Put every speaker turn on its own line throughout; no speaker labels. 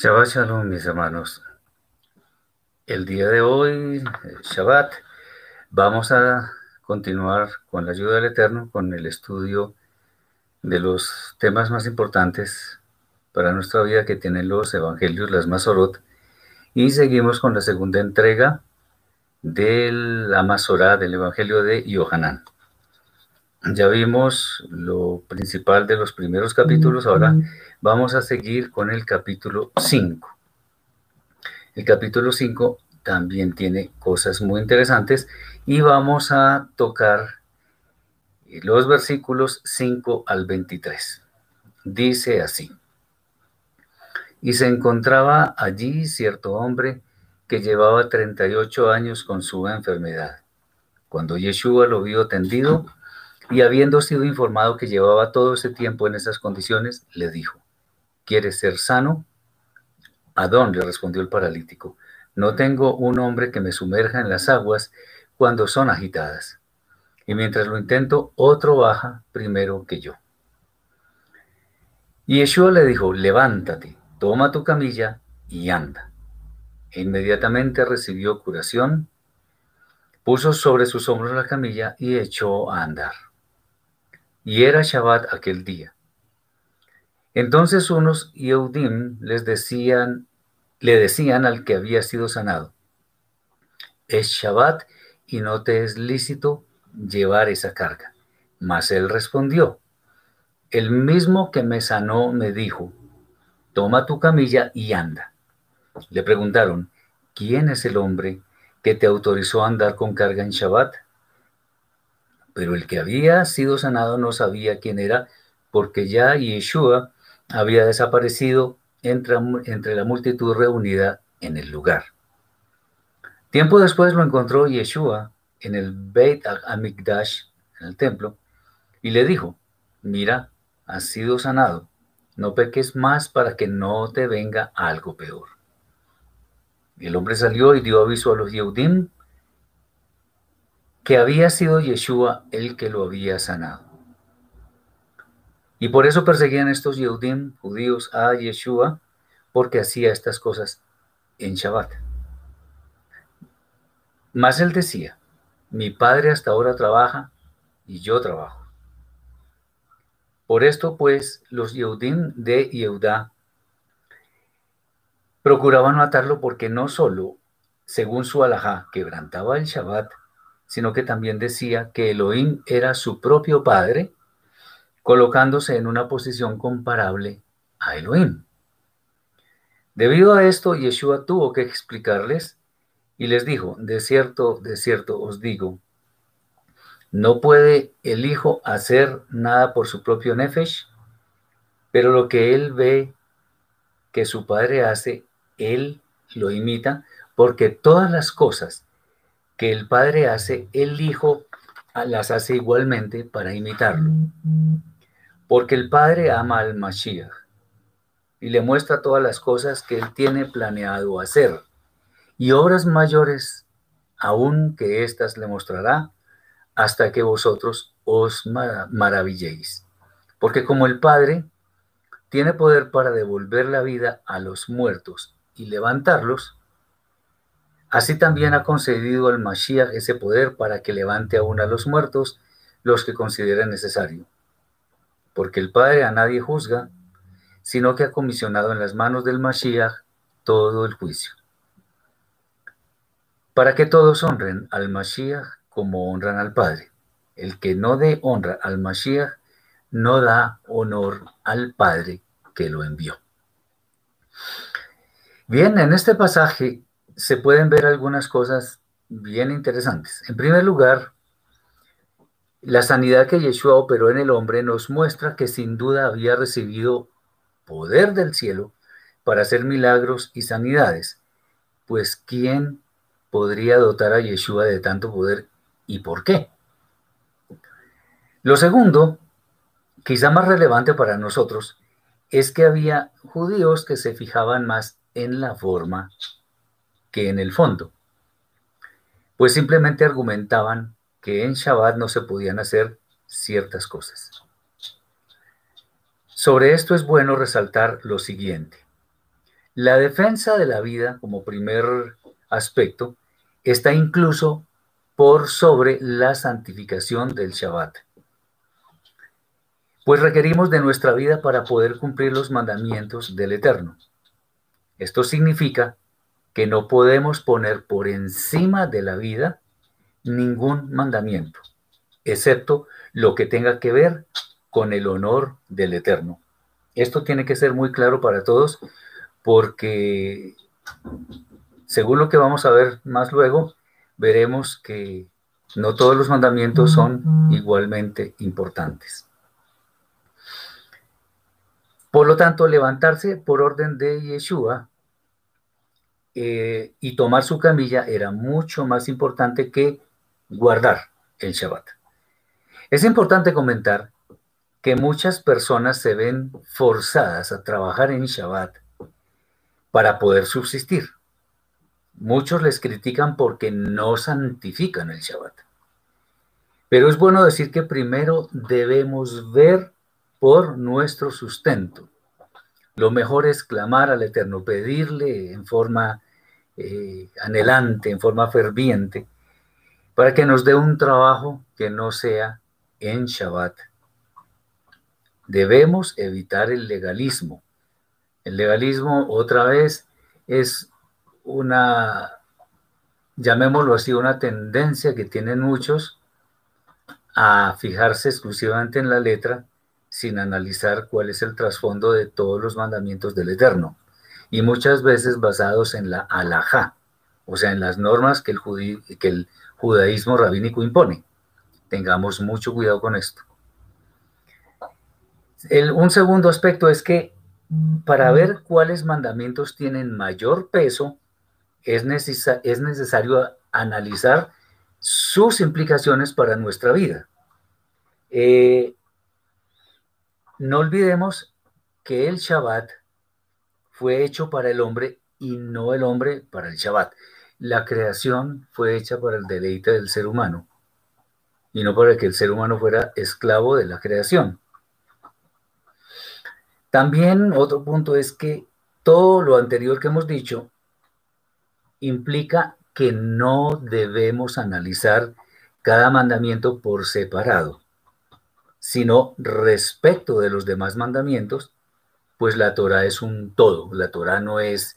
Shabbat Shalom, mis hermanos. El día de hoy, Shabbat, vamos a continuar con la ayuda del Eterno con el estudio de los temas más importantes para nuestra vida que tienen los evangelios, las Masorot, y seguimos con la segunda entrega de la Masorá del evangelio de Yohanan. Ya vimos lo principal de los primeros capítulos, ahora vamos a seguir con el capítulo 5. El capítulo 5 también tiene cosas muy interesantes y vamos a tocar los versículos 5 al 23. Dice así. Y se encontraba allí cierto hombre que llevaba 38 años con su enfermedad. Cuando Yeshua lo vio tendido, y habiendo sido informado que llevaba todo ese tiempo en esas condiciones, le dijo, ¿quieres ser sano? Adón le respondió el paralítico, no tengo un hombre que me sumerja en las aguas cuando son agitadas. Y mientras lo intento, otro baja primero que yo. Y Yeshua le dijo, levántate, toma tu camilla y anda. E inmediatamente recibió curación, puso sobre sus hombros la camilla y echó a andar y era Shabbat aquel día. Entonces unos Yehudim les decían, le decían al que había sido sanado, es Shabbat y no te es lícito llevar esa carga. Mas él respondió, el mismo que me sanó me dijo, toma tu camilla y anda. Le preguntaron, ¿quién es el hombre que te autorizó a andar con carga en Shabbat? Pero el que había sido sanado no sabía quién era, porque ya Yeshua había desaparecido entre, entre la multitud reunida en el lugar. Tiempo después lo encontró Yeshua en el Beit Amikdash, en el templo, y le dijo, mira, has sido sanado, no peques más para que no te venga algo peor. El hombre salió y dio aviso a los Yehudim que había sido Yeshua el que lo había sanado. Y por eso perseguían estos Yehudim, judíos, a Yeshua, porque hacía estas cosas en Shabbat. Mas él decía, mi padre hasta ahora trabaja y yo trabajo. Por esto, pues, los Yehudim de Yehudá procuraban matarlo porque no solo, según su alajá, quebrantaba el Shabbat, sino que también decía que Elohim era su propio Padre, colocándose en una posición comparable a Elohim. Debido a esto, Yeshua tuvo que explicarles y les dijo, de cierto, de cierto os digo, no puede el Hijo hacer nada por su propio Nefesh, pero lo que él ve que su Padre hace, él lo imita, porque todas las cosas que el Padre hace, el Hijo las hace igualmente para imitarlo. Porque el Padre ama al Mashiach y le muestra todas las cosas que él tiene planeado hacer. Y obras mayores aún que éstas le mostrará hasta que vosotros os maravilléis. Porque como el Padre tiene poder para devolver la vida a los muertos y levantarlos, Así también ha concedido al Mashiach ese poder para que levante aún a los muertos los que considera necesario. Porque el Padre a nadie juzga, sino que ha comisionado en las manos del Mashiach todo el juicio. Para que todos honren al Mashiach como honran al Padre. El que no dé honra al Mashiach no da honor al Padre que lo envió. Bien, en este pasaje se pueden ver algunas cosas bien interesantes. En primer lugar, la sanidad que Yeshua operó en el hombre nos muestra que sin duda había recibido poder del cielo para hacer milagros y sanidades. Pues ¿quién podría dotar a Yeshua de tanto poder y por qué? Lo segundo, quizá más relevante para nosotros, es que había judíos que se fijaban más en la forma que en el fondo, pues simplemente argumentaban que en Shabbat no se podían hacer ciertas cosas. Sobre esto es bueno resaltar lo siguiente. La defensa de la vida, como primer aspecto, está incluso por sobre la santificación del Shabbat. Pues requerimos de nuestra vida para poder cumplir los mandamientos del Eterno. Esto significa que no podemos poner por encima de la vida ningún mandamiento, excepto lo que tenga que ver con el honor del Eterno. Esto tiene que ser muy claro para todos porque, según lo que vamos a ver más luego, veremos que no todos los mandamientos son igualmente importantes. Por lo tanto, levantarse por orden de Yeshua eh, y tomar su camilla era mucho más importante que guardar el Shabbat. Es importante comentar que muchas personas se ven forzadas a trabajar en Shabbat para poder subsistir. Muchos les critican porque no santifican el Shabbat. Pero es bueno decir que primero debemos ver por nuestro sustento. Lo mejor es clamar al Eterno, pedirle en forma eh, anhelante, en forma ferviente, para que nos dé un trabajo que no sea en Shabbat. Debemos evitar el legalismo. El legalismo, otra vez, es una, llamémoslo así, una tendencia que tienen muchos a fijarse exclusivamente en la letra sin analizar cuál es el trasfondo de todos los mandamientos del Eterno y muchas veces basados en la alajá, o sea, en las normas que el, que el judaísmo rabínico impone. Tengamos mucho cuidado con esto. un segundo aspecto es que para ver cuáles mandamientos tienen mayor peso, es, es necesario analizar sus implicaciones para nuestra vida. Eh, no olvidemos que el Shabbat fue hecho para el hombre y no el hombre para el Shabbat. La creación fue hecha para el deleite del ser humano y no para que el ser humano fuera esclavo de la creación. También otro punto es que todo lo anterior que hemos dicho implica que no debemos analizar cada mandamiento por separado, sino respecto de los demás mandamientos pues la Torah es un todo. La Torah no es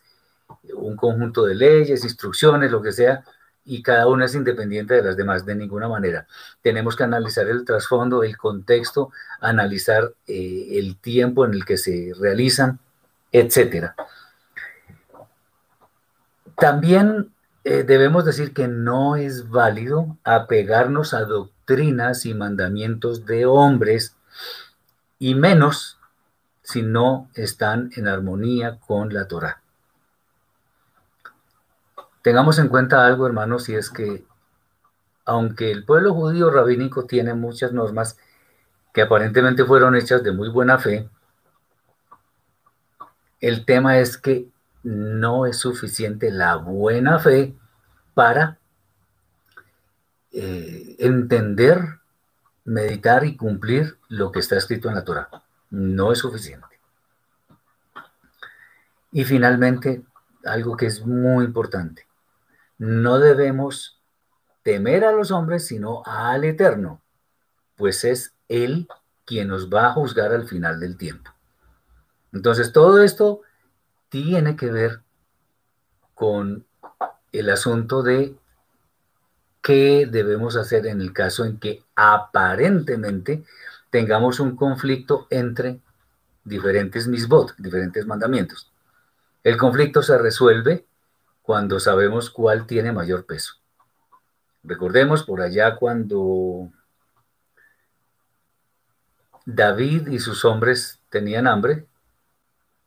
un conjunto de leyes, instrucciones, lo que sea, y cada una es independiente de las demás de ninguna manera. Tenemos que analizar el trasfondo, el contexto, analizar eh, el tiempo en el que se realizan, etc. También eh, debemos decir que no es válido apegarnos a doctrinas y mandamientos de hombres y menos si no están en armonía con la Torah. Tengamos en cuenta algo, hermanos, y es que aunque el pueblo judío rabínico tiene muchas normas que aparentemente fueron hechas de muy buena fe, el tema es que no es suficiente la buena fe para eh, entender, meditar y cumplir lo que está escrito en la Torah no es suficiente. Y finalmente, algo que es muy importante, no debemos temer a los hombres, sino al Eterno, pues es Él quien nos va a juzgar al final del tiempo. Entonces, todo esto tiene que ver con el asunto de qué debemos hacer en el caso en que aparentemente tengamos un conflicto entre diferentes misbot, diferentes mandamientos. El conflicto se resuelve cuando sabemos cuál tiene mayor peso. Recordemos por allá cuando David y sus hombres tenían hambre,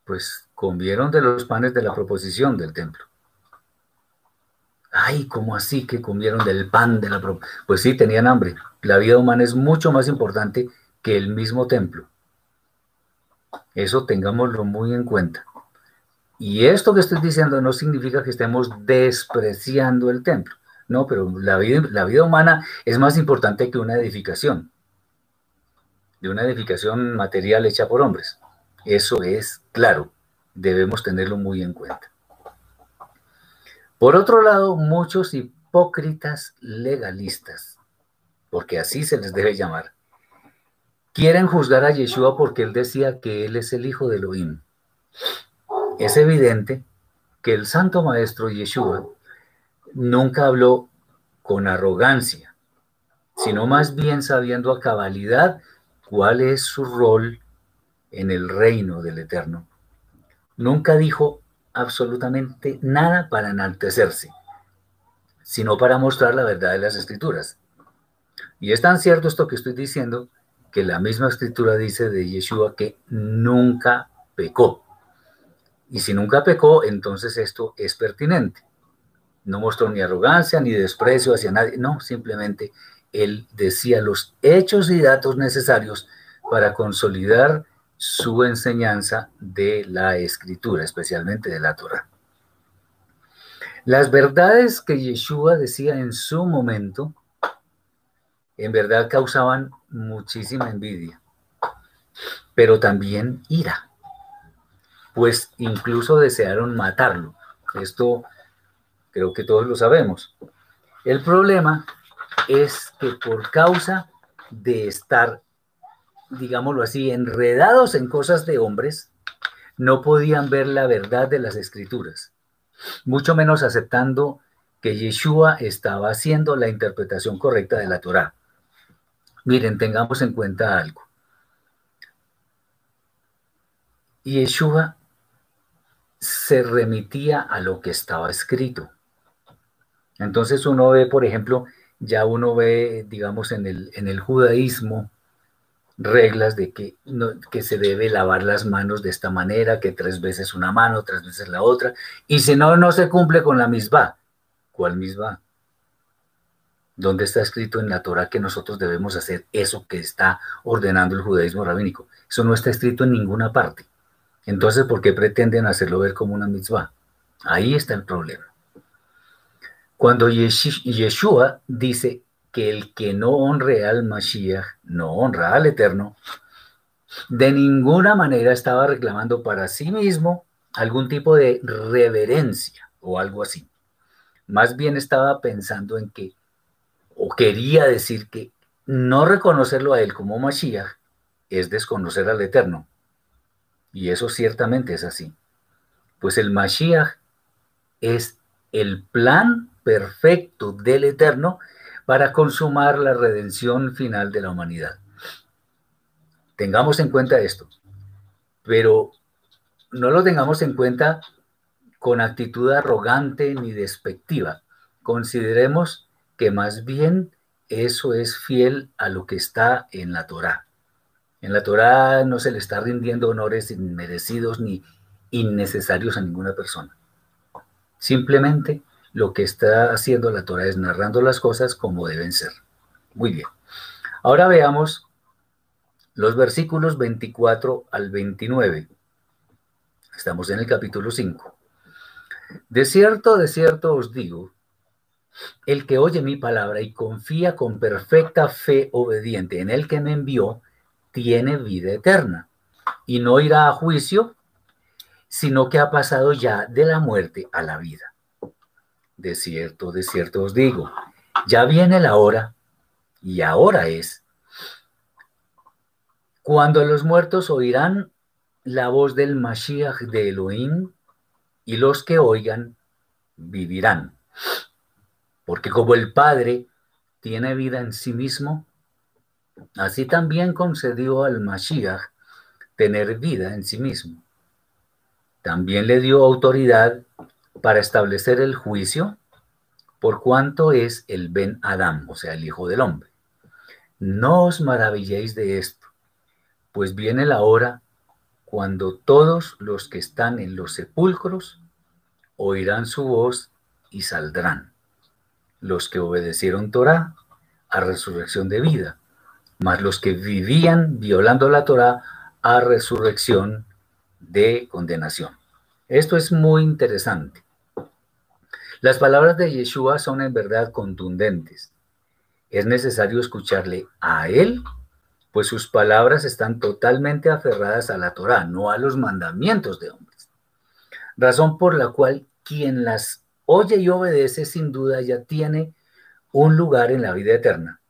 pues comieron de los panes de la proposición del templo. Ay, ¿cómo así que comieron del pan de la proposición? Pues sí, tenían hambre. La vida humana es mucho más importante que el mismo templo. Eso tengámoslo muy en cuenta. Y esto que estoy diciendo no significa que estemos despreciando el templo. No, pero la vida, la vida humana es más importante que una edificación, de una edificación material hecha por hombres. Eso es claro. debemos tenerlo muy en cuenta. Por otro lado, muchos hipócritas legalistas, porque así se les debe llamar, quieren juzgar a Yeshua porque él decía que él es el hijo de Elohim. Es evidente que el santo maestro Yeshua nunca habló con arrogancia, sino más bien sabiendo a cabalidad cuál es su rol en el reino del Eterno. Nunca dijo absolutamente nada para enaltecerse, sino para mostrar la verdad de las escrituras. Y es tan cierto esto que estoy diciendo que la misma escritura dice de Yeshua que nunca pecó. Y si nunca pecó, entonces esto es pertinente. No mostró ni arrogancia ni desprecio hacia nadie, no, simplemente él decía los hechos y datos necesarios para consolidar su enseñanza de la escritura, especialmente de la Torah. Las verdades que Yeshua decía en su momento, en verdad causaban muchísima envidia, pero también ira, pues incluso desearon matarlo. Esto creo que todos lo sabemos. El problema es que por causa de estar, digámoslo así, enredados en cosas de hombres, no podían ver la verdad de las escrituras, mucho menos aceptando que Yeshua estaba haciendo la interpretación correcta de la Torá. Miren, tengamos en cuenta algo. Yeshua se remitía a lo que estaba escrito. Entonces uno ve, por ejemplo, ya uno ve, digamos, en el, en el judaísmo, reglas de que, que se debe lavar las manos de esta manera, que tres veces una mano, tres veces la otra, y si no, no se cumple con la misma. ¿Cuál misma? ¿Dónde está escrito en la Torah que nosotros debemos hacer eso que está ordenando el judaísmo rabínico? Eso no está escrito en ninguna parte. Entonces, ¿por qué pretenden hacerlo ver como una mitzvah? Ahí está el problema. Cuando Yeshua dice que el que no honre al Mashiach no honra al Eterno, de ninguna manera estaba reclamando para sí mismo algún tipo de reverencia o algo así. Más bien estaba pensando en que o quería decir que no reconocerlo a él como Mashiach es desconocer al Eterno. Y eso ciertamente es así. Pues el Mashiach es el plan perfecto del Eterno para consumar la redención final de la humanidad. Tengamos en cuenta esto, pero no lo tengamos en cuenta con actitud arrogante ni despectiva. Consideremos que más bien eso es fiel a lo que está en la Torá. En la Torá no se le está rindiendo honores inmerecidos ni innecesarios a ninguna persona. Simplemente lo que está haciendo la Torah es narrando las cosas como deben ser. Muy bien. Ahora veamos los versículos 24 al 29. Estamos en el capítulo 5. De cierto, de cierto os digo el que oye mi palabra y confía con perfecta fe obediente en el que me envió, tiene vida eterna y no irá a juicio, sino que ha pasado ya de la muerte a la vida. De cierto, de cierto os digo, ya viene la hora, y ahora es, cuando los muertos oirán la voz del Mashiach de Elohim, y los que oigan vivirán. Porque como el Padre tiene vida en sí mismo, así también concedió al Mashiach tener vida en sí mismo. También le dio autoridad para establecer el juicio por cuanto es el Ben Adam, o sea, el Hijo del Hombre. No os maravilléis de esto, pues viene la hora cuando todos los que están en los sepulcros oirán su voz y saldrán los que obedecieron Torah a resurrección de vida, más los que vivían violando la Torah a resurrección de condenación. Esto es muy interesante. Las palabras de Yeshua son en verdad contundentes. Es necesario escucharle a él, pues sus palabras están totalmente aferradas a la Torah, no a los mandamientos de hombres. razón por la cual quien las oye y obedece sin duda ya tiene un lugar en la vida eterna.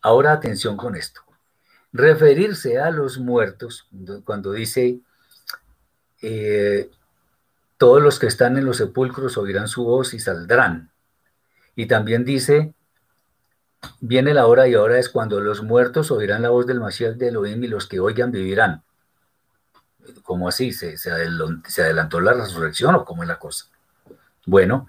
Ahora atención con esto. Referirse a los muertos, cuando dice, eh, todos los que están en los sepulcros oirán su voz y saldrán. Y también dice, viene la hora y ahora es cuando los muertos oirán la voz del Mashiach de Elohim y los que oigan vivirán. ¿Cómo así? ¿Se, se, adelantó, la resurrección o cómo es la cosa? Bueno,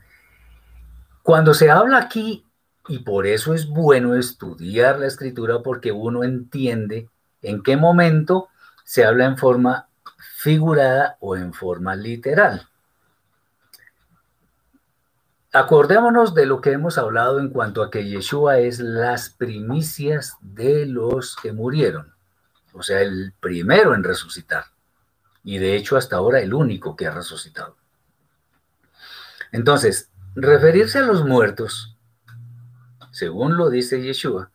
cuando se habla aquí, y por eso es bueno estudiar la escritura porque uno entiende en qué momento se habla en forma figurada o en forma literal. Acordémonos de lo que hemos hablado en cuanto a que Yeshua es las primicias de los que murieron, o sea, el primero en resucitar y de hecho hasta ahora el único que ha resucitado. Entonces, referirse a los muertos, según lo dice Yeshua,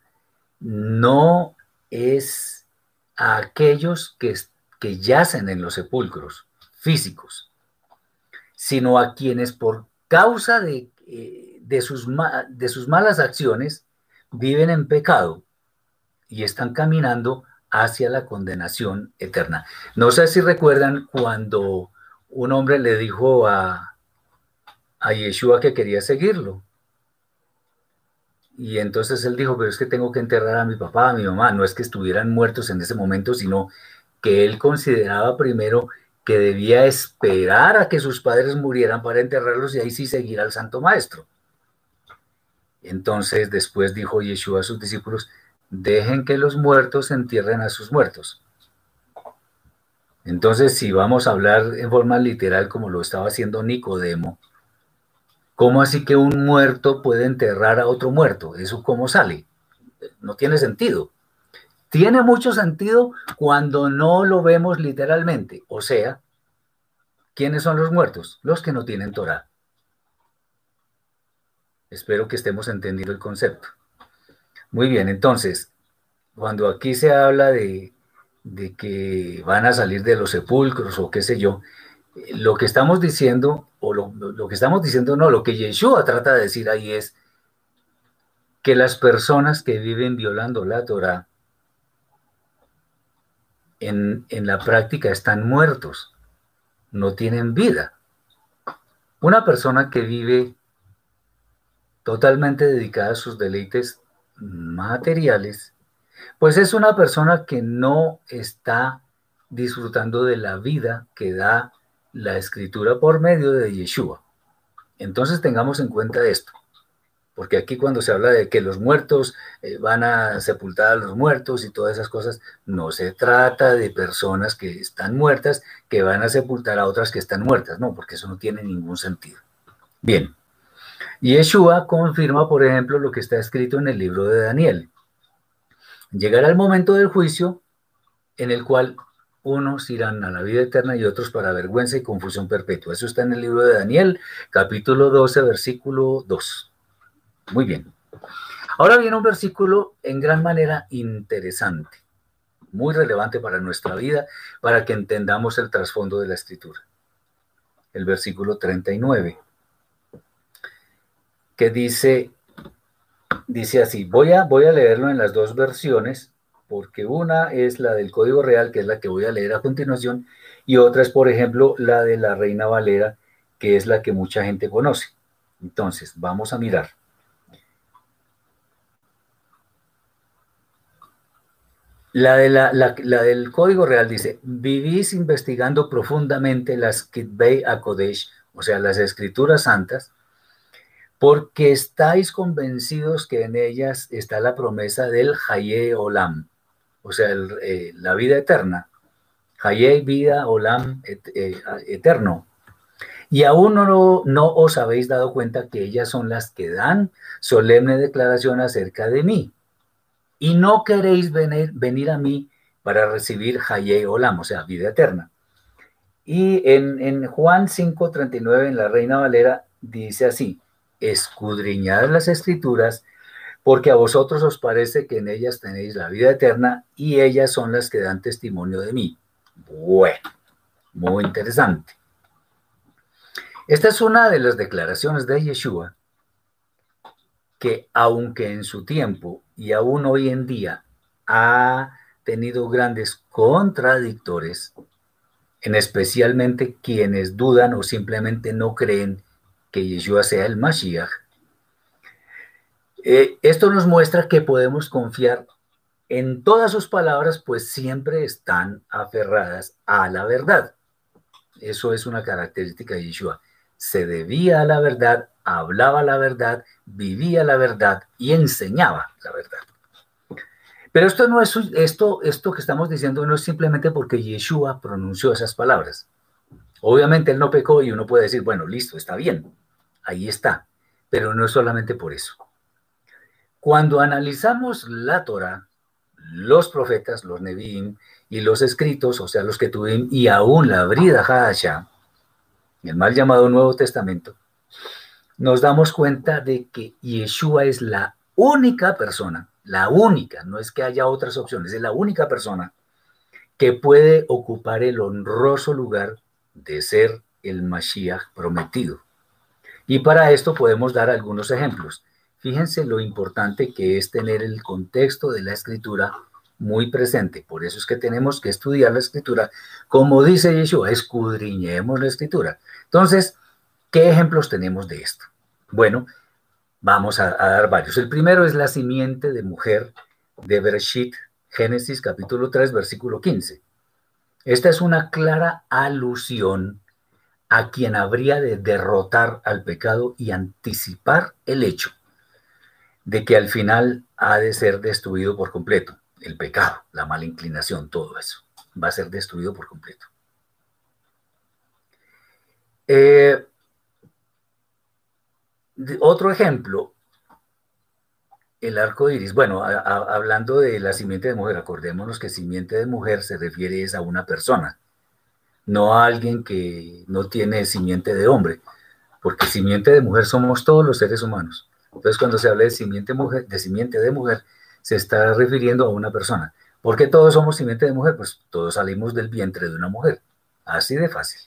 no es a aquellos que, que yacen en los sepulcros físicos, sino a quienes por causa de, eh, de, sus, de sus malas acciones viven en pecado y están caminando hacia la condenación eterna. No sé si recuerdan cuando un hombre le dijo a, a Yeshua que quería seguirlo. Y entonces él dijo, pero es que tengo que enterrar a mi papá, a mi mamá. No es que estuvieran muertos en ese momento, sino que él consideraba primero que debía esperar a que sus padres murieran para enterrarlos y ahí sí seguir al Santo Maestro. Entonces después dijo Yeshua a sus discípulos, dejen que los muertos entierren a sus muertos. Entonces, si vamos a hablar en forma literal como lo estaba haciendo Nicodemo, ¿cómo así que un muerto puede enterrar a otro muerto? ¿Eso cómo sale? No tiene sentido. Tiene mucho sentido cuando no lo vemos literalmente. O sea, ¿quiénes son los muertos? Los que no tienen Torah. Espero que estemos entendiendo el concepto. Muy bien, entonces, cuando aquí se habla de, que van a salir de los sepulcros o qué sé yo, lo que estamos diciendo, o lo, que estamos diciendo, no, lo que Yeshua trata de decir ahí es que las personas que viven violando la Torah en, en la práctica están muertos, no tienen vida. Una persona que vive totalmente dedicada a sus deleites materiales, pues es una persona que no está disfrutando de la vida que da la escritura por medio de Yeshua. Entonces tengamos en cuenta esto, porque aquí cuando se habla de que los muertos eh, van a sepultar a los muertos y todas esas cosas, no se trata de personas que están muertas que van a sepultar a otras que están muertas, no, porque eso no tiene ningún sentido. Bien, Yeshua confirma, por ejemplo, lo que está escrito en el libro de Daniel. Llegará el momento del juicio en el cual unos irán a la vida eterna y otros para vergüenza y confusión perpetua. Eso está en el libro de Daniel, capítulo 12, versículo 2. Muy bien. Ahora viene un versículo en gran manera interesante, muy relevante para nuestra vida, para que entendamos el trasfondo de la escritura. El versículo 39 que dice, dice así, voy a, voy a leerlo en las dos versiones, porque una es la del Código Real, que es la que voy a leer a continuación, y otra es, por ejemplo, la de la Reina Valera, que es la que mucha gente conoce. Entonces, vamos a mirar. La, de la, del Código Real dice, vivís investigando profundamente las Kitbei Akodesh, o sea, las escrituras santas, porque estáis convencidos que en ellas está la promesa del Haye Olam, o sea, eh, la vida eterna. Haye, vida, Olam, eh, eterno. Y aún no, no os habéis dado cuenta que ellas son las que dan solemne declaración acerca de mí. Y no queréis venir, venir a mí para recibir Haye Olam, o sea, vida eterna. Y en, en Juan 5.39, en la Reina Valera, dice así, escudriñad las escrituras, porque a vosotros os parece que en ellas tenéis la vida eterna y ellas son las que dan testimonio de mí. Bueno, muy interesante. Esta es una de las declaraciones de Yeshua que aunque en su tiempo y aún hoy en día ha tenido grandes contradictores, en especialmente quienes dudan o simplemente no creen que Yeshua sea el Mashiach, eh, esto nos muestra que podemos confiar en todas sus palabras, pues siempre están aferradas a la verdad. Eso es una característica de Yeshua. Se debía a la verdad, hablaba la verdad, vivía la verdad y enseñaba la verdad. Pero esto no es esto, esto que estamos diciendo no es simplemente porque Yeshua pronunció esas palabras. Obviamente él no pecó y uno puede decir, bueno, listo, está bien, ahí está. Pero no es solamente por eso. Cuando analizamos la Torah, los profetas, los Nevi'im y los escritos, o sea, los que tuvimos, y aún la Brida Hadashah, el mal llamado Nuevo Testamento, nos damos cuenta de que Yeshua es la única persona, la única, no es que haya otras opciones, es la única persona que puede ocupar el honroso lugar de ser el Mashiach prometido. Y para esto podemos dar algunos ejemplos. Fíjense lo importante que es tener el contexto de la escritura muy presente. Por eso es que tenemos que estudiar la escritura. Como dice Yeshua, escudriñemos la escritura. Entonces, ¿qué ejemplos tenemos de esto? Bueno, vamos a, dar varios. El primero es la simiente de mujer de Bereshit, Génesis capítulo 3, versículo 15. Esta es una clara alusión a quien habría de derrotar al pecado y anticipar el hecho de que al final ha de ser destruido por completo. El pecado, la mala inclinación, todo eso va a ser destruido por completo. Eh, otro ejemplo, el arco iris. Bueno, hablando de la simiente de mujer, acordémonos que simiente de mujer se refiere a una persona, no a alguien que no tiene simiente de hombre, porque simiente de mujer somos todos los seres humanos. Entonces, cuando se habla de simiente, de mujer, se está refiriendo a una persona. ¿Por qué todos somos simiente de mujer? Pues todos salimos del vientre de una mujer. Así de fácil.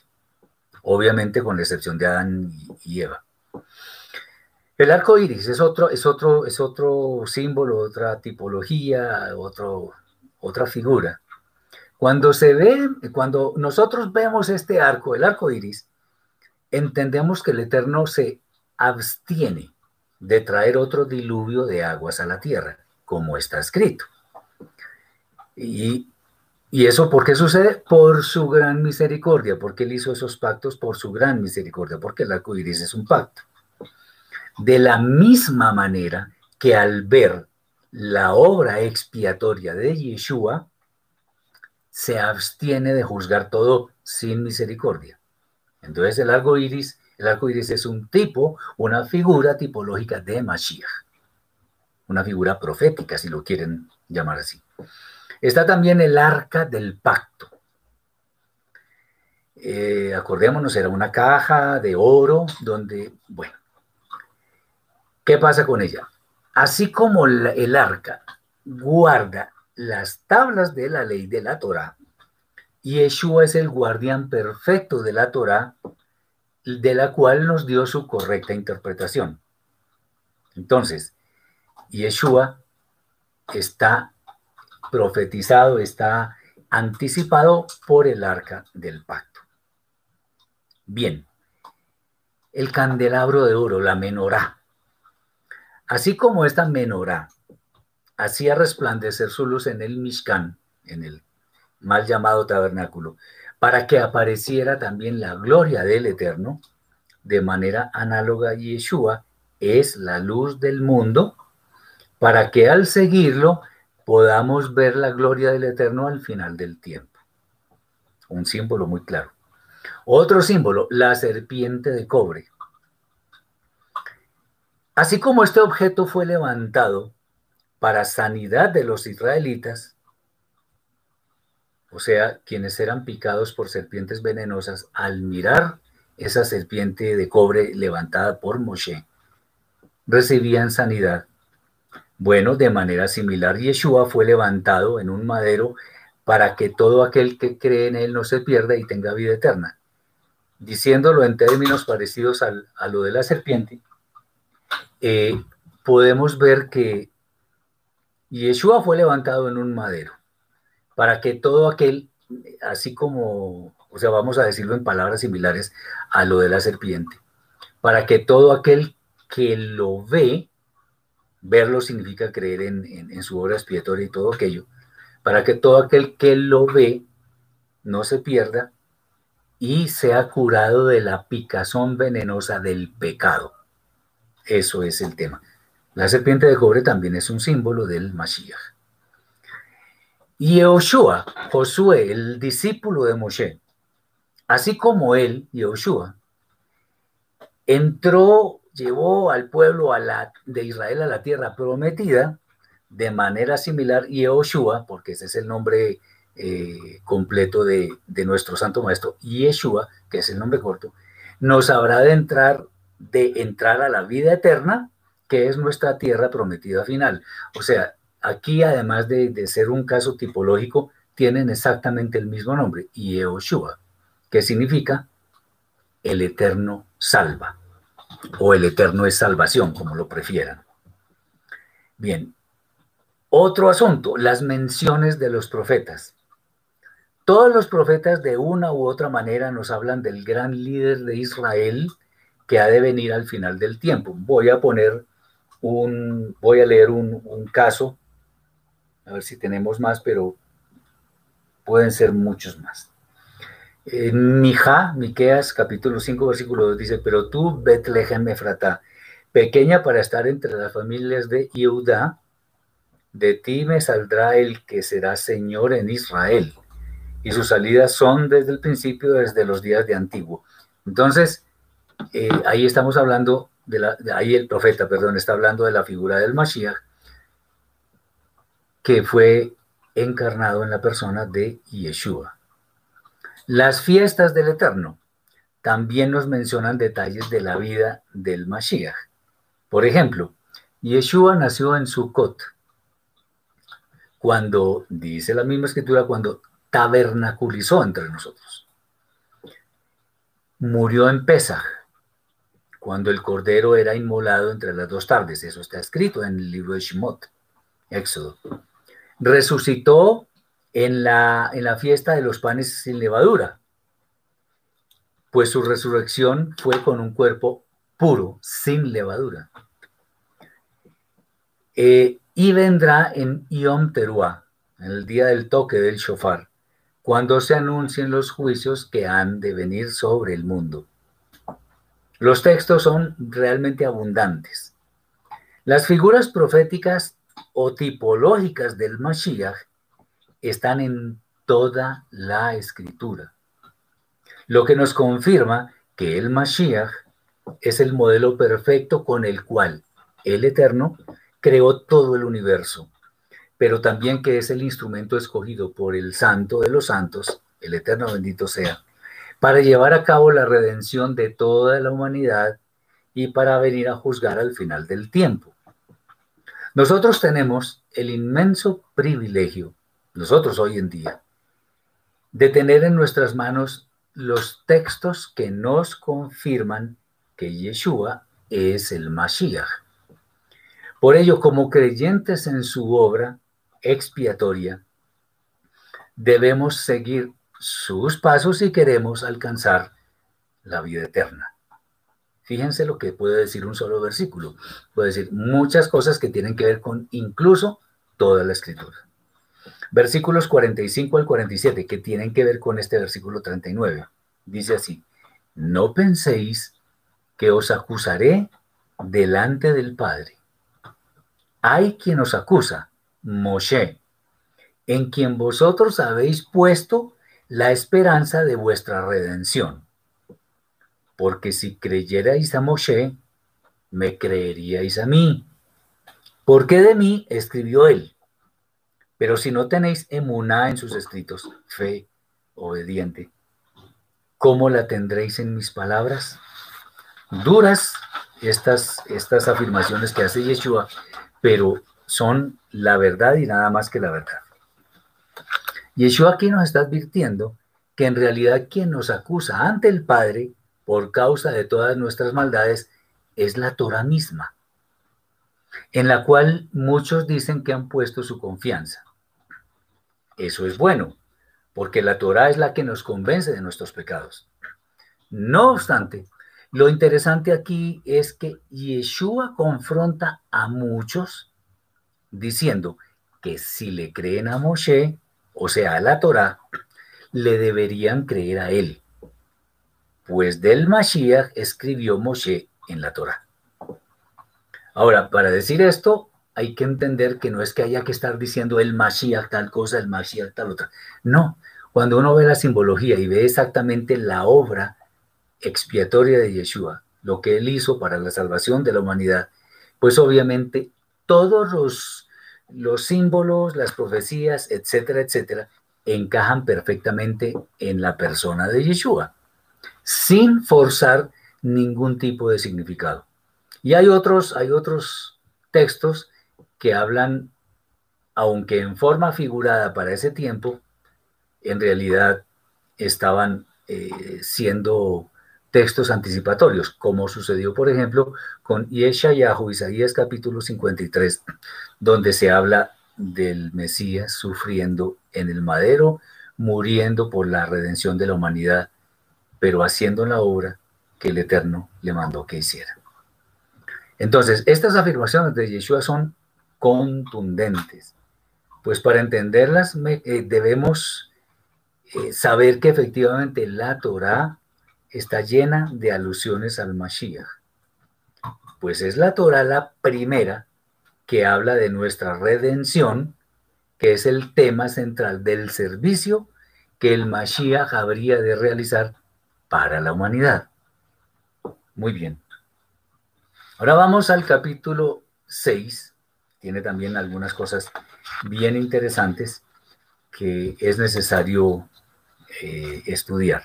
Obviamente con la excepción de Adán y Eva. El arco iris es otro, es otro, es otro símbolo, otra tipología, otro, otra figura. Cuando se ve, cuando nosotros vemos este arco, el arco iris, entendemos que el Eterno se abstiene de traer otro diluvio de aguas a la tierra, como está escrito. Y, eso por qué sucede? Por su gran misericordia, porque él hizo esos pactos por su gran misericordia, porque el arco iris es un pacto. De la misma manera que al ver la obra expiatoria de Yeshua, se abstiene de juzgar todo sin misericordia. Entonces el arco iris el arco iris es un tipo, una figura tipológica de Mashiach, una figura profética, si lo quieren llamar así. Está también el arca del pacto. Eh, acordémonos, era una caja de oro donde, bueno, ¿qué pasa con ella? Así como el arca guarda las tablas de la ley de la Torah, y Yeshua es el guardián perfecto de la Torah, de la cual nos dio su correcta interpretación. Entonces, Yeshua está profetizado, está anticipado por el arca del pacto. Bien, el candelabro de oro, la menorá. Así como esta menorá hacía resplandecer su luz en el Mishkan, en el mal llamado tabernáculo, para que apareciera también la gloria del Eterno, de manera análoga Yeshua es la luz del mundo, para que al seguirlo podamos ver la gloria del Eterno al final del tiempo. Un símbolo muy claro. Otro símbolo, la serpiente de cobre. Así como este objeto fue levantado para sanidad de los israelitas, o sea, quienes eran picados por serpientes venenosas, al mirar esa serpiente de cobre levantada por Moshe, recibían sanidad. Bueno, de manera similar, Yeshua fue levantado en un madero para que todo aquel que cree en él no se pierda y tenga vida eterna. diciéndolo en términos parecidos a lo de la serpiente, eh, podemos ver que Yeshua fue levantado en un madero para que todo aquel, así como, o sea, vamos a decirlo en palabras similares a lo de la serpiente, para que todo aquel que lo ve, verlo significa creer en, su obra expiatoria y todo aquello, para que todo aquel que lo ve no se pierda y sea curado de la picazón venenosa del pecado. Eso es el tema. La serpiente de cobre también es un símbolo del Mashiach. Yehoshua, Josué, el discípulo de Moshe, así como él, Yehoshua, entró, llevó al pueblo de Israel a la tierra prometida de manera similar, Yehoshua, porque ese es el nombre eh, completo de, de, nuestro santo maestro, Yeshua, que es el nombre corto, nos habrá de entrar, de entrar a la vida eterna que es nuestra tierra prometida final. O sea, aquí además de, ser un caso tipológico, tienen exactamente el mismo nombre, Yehoshua, que significa el eterno salva, o el eterno es salvación, como lo prefieran. Bien, otro asunto, las menciones de los profetas. Todos los profetas de una u otra manera nos hablan del gran líder de Israel que ha de venir al final del tiempo. Voy a poner un, voy a leer un, caso, a ver si tenemos más, pero pueden ser muchos más. Mija, Miqueas, capítulo 5, versículo 2, dice, pero tú, Betlehem Efrata, pequeña para estar entre las familias de Judá, de ti me saldrá el que será Señor en Israel. Y sus salidas son desde el principio, desde los días de antiguo. Entonces, eh, ahí estamos hablando ahí el profeta, perdón, está hablando de la figura del Mashiach, que fue encarnado en la persona de Yeshua. Las fiestas del Eterno también nos mencionan detalles de la vida del Mashiach. Por ejemplo, Yeshua nació en Sukkot, cuando, dice la misma escritura, cuando tabernaculizó entre nosotros. Murió en Pesach, cuando el cordero era inmolado entre las dos tardes. Eso está escrito en el libro de Shemot, Éxodo. Resucitó en la, en la fiesta de los panes sin levadura, pues su resurrección fue con un cuerpo puro, sin levadura. Eh, y vendrá en Yom Teruah, en el día del toque del shofar, cuando se anuncien los juicios que han de venir sobre el mundo. Los textos son realmente abundantes. Las figuras proféticas o tipológicas del Mashiach están en toda la escritura, lo que nos confirma que el Mashiach es el modelo perfecto con el cual el Eterno creó todo el universo, pero también que es el instrumento escogido por el Santo de los Santos, el Eterno bendito sea, para llevar a cabo la redención de toda la humanidad y para venir a juzgar al final del tiempo. Nosotros tenemos el inmenso privilegio, nosotros hoy en día, de tener en nuestras manos los textos que nos confirman que Yeshua es el Mashiach. Por ello, como creyentes en su obra expiatoria, debemos seguir sus pasos si queremos alcanzar la vida eterna. Fíjense lo que puede decir un solo versículo. Puede decir muchas cosas que tienen que ver con incluso toda la escritura. Versículos 45 al 47 que tienen que ver con este versículo 39. Dice así, no penséis que os acusaré delante del Padre. Hay quien os acusa, Moshe, en quien vosotros habéis puesto la esperanza de vuestra redención. Porque si creyerais a Moshe, me creeríais a mí. Porque de mí escribió él. Pero si no tenéis emuná en sus escritos, fe obediente, ¿cómo la tendréis en mis palabras? Duras estas, estas afirmaciones que hace Yeshua, pero son la verdad y nada más que la verdad. Yeshua aquí nos está advirtiendo que en realidad quien nos acusa ante el Padre por causa de todas nuestras maldades es la Torah misma, en la cual muchos dicen que han puesto su confianza. Eso es bueno, porque la Torah es la que nos convence de nuestros pecados. No obstante, lo interesante aquí es que Yeshua confronta a muchos diciendo que si le creen a Moshe, o sea, a la Torah, le deberían creer a él, pues del Mashiach escribió Moshe en la Torah. Ahora, para decir esto, hay que entender que no es que haya que estar diciendo el Mashiach tal cosa, el Mashiach tal otra. No, cuando uno ve la simbología y ve exactamente la obra expiatoria de Yeshua, lo que él hizo para la salvación de la humanidad, pues obviamente todos los, los símbolos, las profecías, etcétera, etcétera, encajan perfectamente en la persona de Yeshua, sin forzar ningún tipo de significado. Y hay otros, hay otros textos que hablan, aunque en forma figurada para ese tiempo, en realidad estaban eh, siendo textos anticipatorios, como sucedió, por ejemplo, con Yeshayahu, Isaías capítulo 53, donde se habla del Mesías sufriendo en el madero, muriendo por la redención de la humanidad, pero haciendo la obra que el Eterno le mandó que hiciera. Entonces, estas afirmaciones de Yeshua son contundentes, pues para entenderlas eh, debemos eh, saber que efectivamente la Torah está llena de alusiones al Mashiach, pues es la Torah la primera que habla de nuestra redención, que es el tema central del servicio que el Mashiach habría de realizar para la humanidad. Muy bien. Ahora vamos al capítulo 6. Tiene también algunas cosas bien interesantes que es necesario eh, estudiar.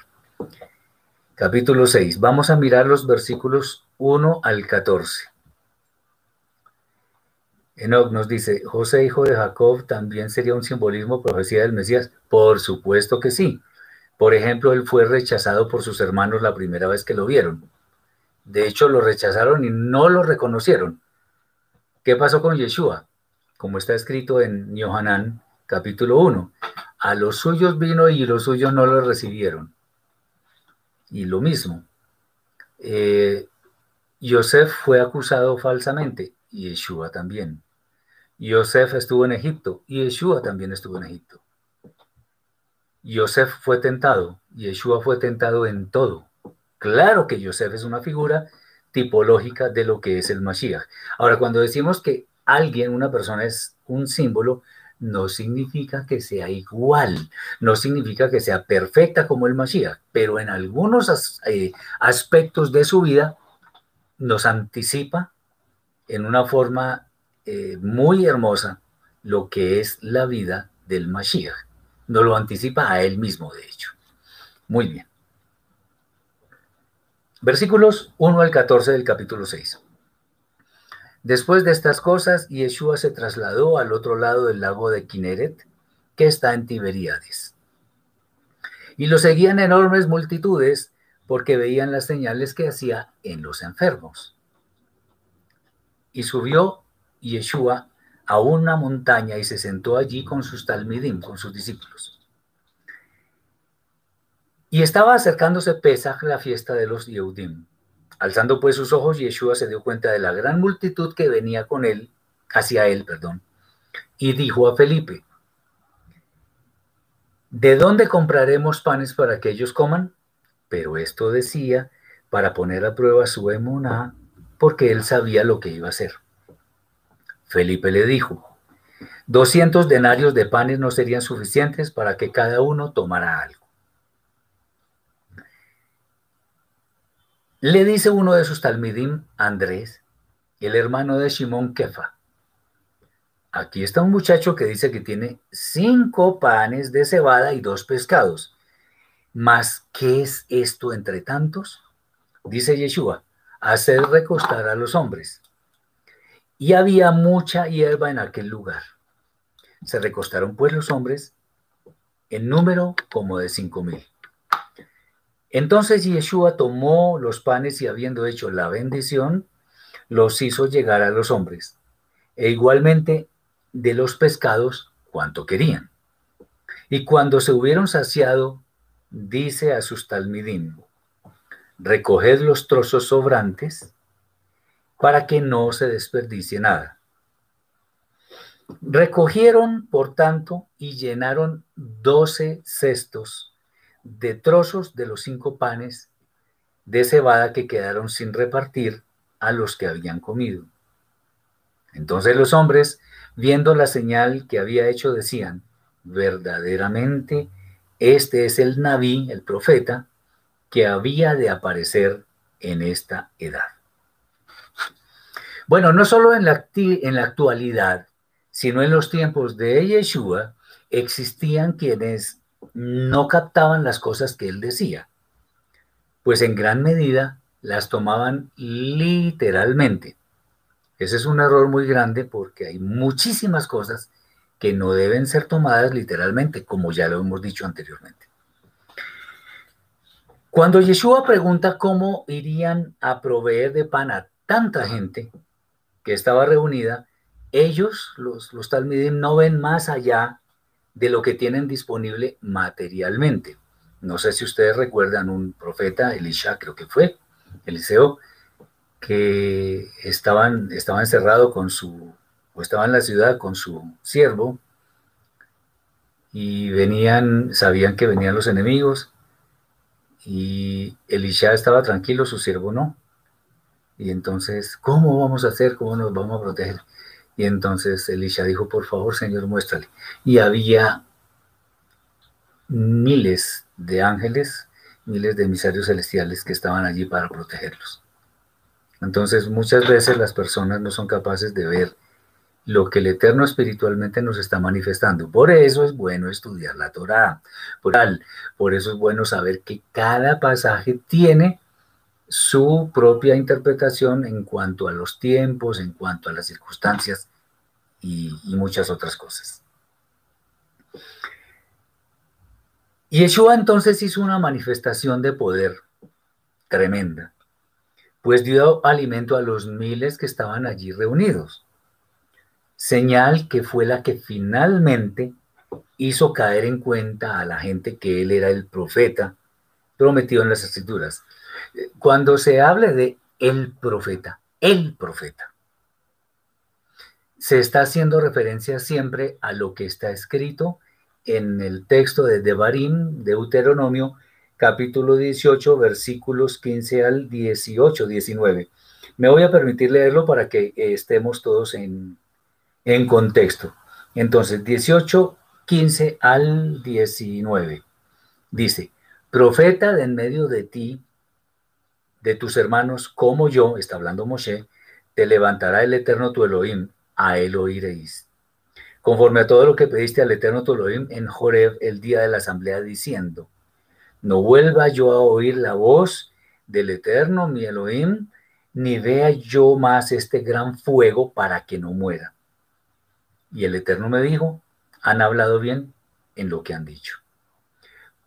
Capítulo 6. Vamos a mirar los versículos 1 al 14. Enoch nos dice, José, hijo de Jacob, también sería un simbolismo profecía del Mesías. Por supuesto que sí. Por ejemplo, él fue rechazado por sus hermanos la primera vez que lo vieron. De hecho, lo rechazaron y no lo reconocieron. ¿Qué pasó con Yeshua? Como está escrito en Yohanan capítulo 1. A los suyos vino y los suyos no lo recibieron. Y lo mismo. Eh, Yosef fue acusado falsamente y Yeshua también. Yosef estuvo en Egipto y Yeshua también estuvo en Egipto. Yosef fue tentado Yeshua fue tentado en todo. Claro que Yosef es una figura tipológica de lo que es el Mashiach. Ahora, cuando decimos que alguien, una persona es un símbolo, no significa que sea igual, no significa que sea perfecta como el Mashiach, pero en algunos eh, aspectos de su vida nos anticipa en una forma eh, muy hermosa lo que es la vida del Mashiach. Nos lo anticipa a él mismo, de hecho. Muy bien. Versículos 1 al 14 del capítulo 6. Después de estas cosas, Yeshua se trasladó al otro lado del lago de Kineret, que está en Tiberíades. Y lo seguían enormes multitudes porque veían las señales que hacía en los enfermos. Y subió Yeshua a una montaña y se sentó allí con sus talmidim, con sus discípulos. Y estaba acercándose Pesach, la fiesta de los Yehudim. Alzando pues sus ojos, Yeshua se dio cuenta de la gran multitud que venía con él, hacia él, perdón, y dijo a Felipe, ¿de dónde compraremos panes para que ellos coman? Pero esto decía para poner a prueba su emuná, porque él sabía lo que iba a hacer. Felipe le dijo, 200 denarios de panes no serían suficientes para que cada uno tomara algo. Le dice uno de sus talmidim, Andrés, el hermano de Simón Kefa. Aquí está un muchacho que dice que tiene cinco panes de cebada y dos pescados. Mas, ¿qué es esto entre tantos? Dice Yeshua, hacer recostar a los hombres. Y había mucha hierba en aquel lugar. Se recostaron pues los hombres en número como de cinco mil. Entonces Yeshua tomó los panes y habiendo hecho la bendición, los hizo llegar a los hombres, e igualmente de los pescados cuanto querían. Y cuando se hubieron saciado, dice a sus talmidim, recoged los trozos sobrantes para que no se desperdicie nada. Recogieron, por tanto, y llenaron doce cestos de trozos de los cinco panes de cebada que quedaron sin repartir a los que habían comido. Entonces los hombres, viendo la señal que había hecho, decían, verdaderamente este es el Naví, el profeta, que había de aparecer en esta edad. Bueno, no solo en la, en la actualidad, sino en los tiempos de Yeshua, existían quienes no captaban las cosas que él decía, pues en gran medida las tomaban literalmente. Ese es un error muy grande porque hay muchísimas cosas que no deben ser tomadas literalmente, como ya lo hemos dicho anteriormente. Cuando Yeshua pregunta cómo irían a proveer de pan a tanta gente que estaba reunida, ellos, los, los talmidim, no ven más allá de lo que tienen disponible materialmente. No sé si ustedes recuerdan un profeta, Elisha creo que fue, Eliseo, que estaban, estaba encerrado con su, o estaba en la ciudad con su siervo, y venían, sabían que venían los enemigos, y Elisha estaba tranquilo, su siervo no. Y entonces, ¿cómo vamos a hacer? ¿Cómo nos vamos a proteger? Y entonces Elisha dijo, por favor, Señor, muéstrale. Y había miles de ángeles, miles de emisarios celestiales que estaban allí para protegerlos. Entonces, muchas veces las personas no son capaces de ver lo que el Eterno espiritualmente nos está manifestando. Por eso es bueno estudiar la. Por, por eso es bueno saber que cada pasaje tiene su propia interpretación en cuanto a los tiempos, en cuanto a las circunstancias y, muchas otras cosas. Yeshua entonces hizo una manifestación de poder tremenda, pues dio alimento a los miles que estaban allí reunidos, señal que fue la que finalmente hizo caer en cuenta a la gente que él era el profeta prometido en las escrituras. Cuando se habla de el profeta, el profeta, se está haciendo referencia siempre a lo que está escrito en el texto de Devarim, Deuteronomio, capítulo 18, versículos 15 al 18, 19. Me voy a permitir leerlo para que eh, estemos todos en, en contexto. Entonces, 18, 15 al 19. Dice, profeta de en medio de ti, de tus hermanos, como yo, está hablando Moshe, te levantará el Eterno tu Elohim, a él oiréis conforme a todo lo que pediste al Eterno tu Elohim en Joreb el día de la asamblea, diciendo, no vuelva yo a oír la voz del Eterno, mi Elohim, ni vea yo más este gran fuego para que no muera. Y el Eterno me dijo, han hablado bien en lo que han dicho.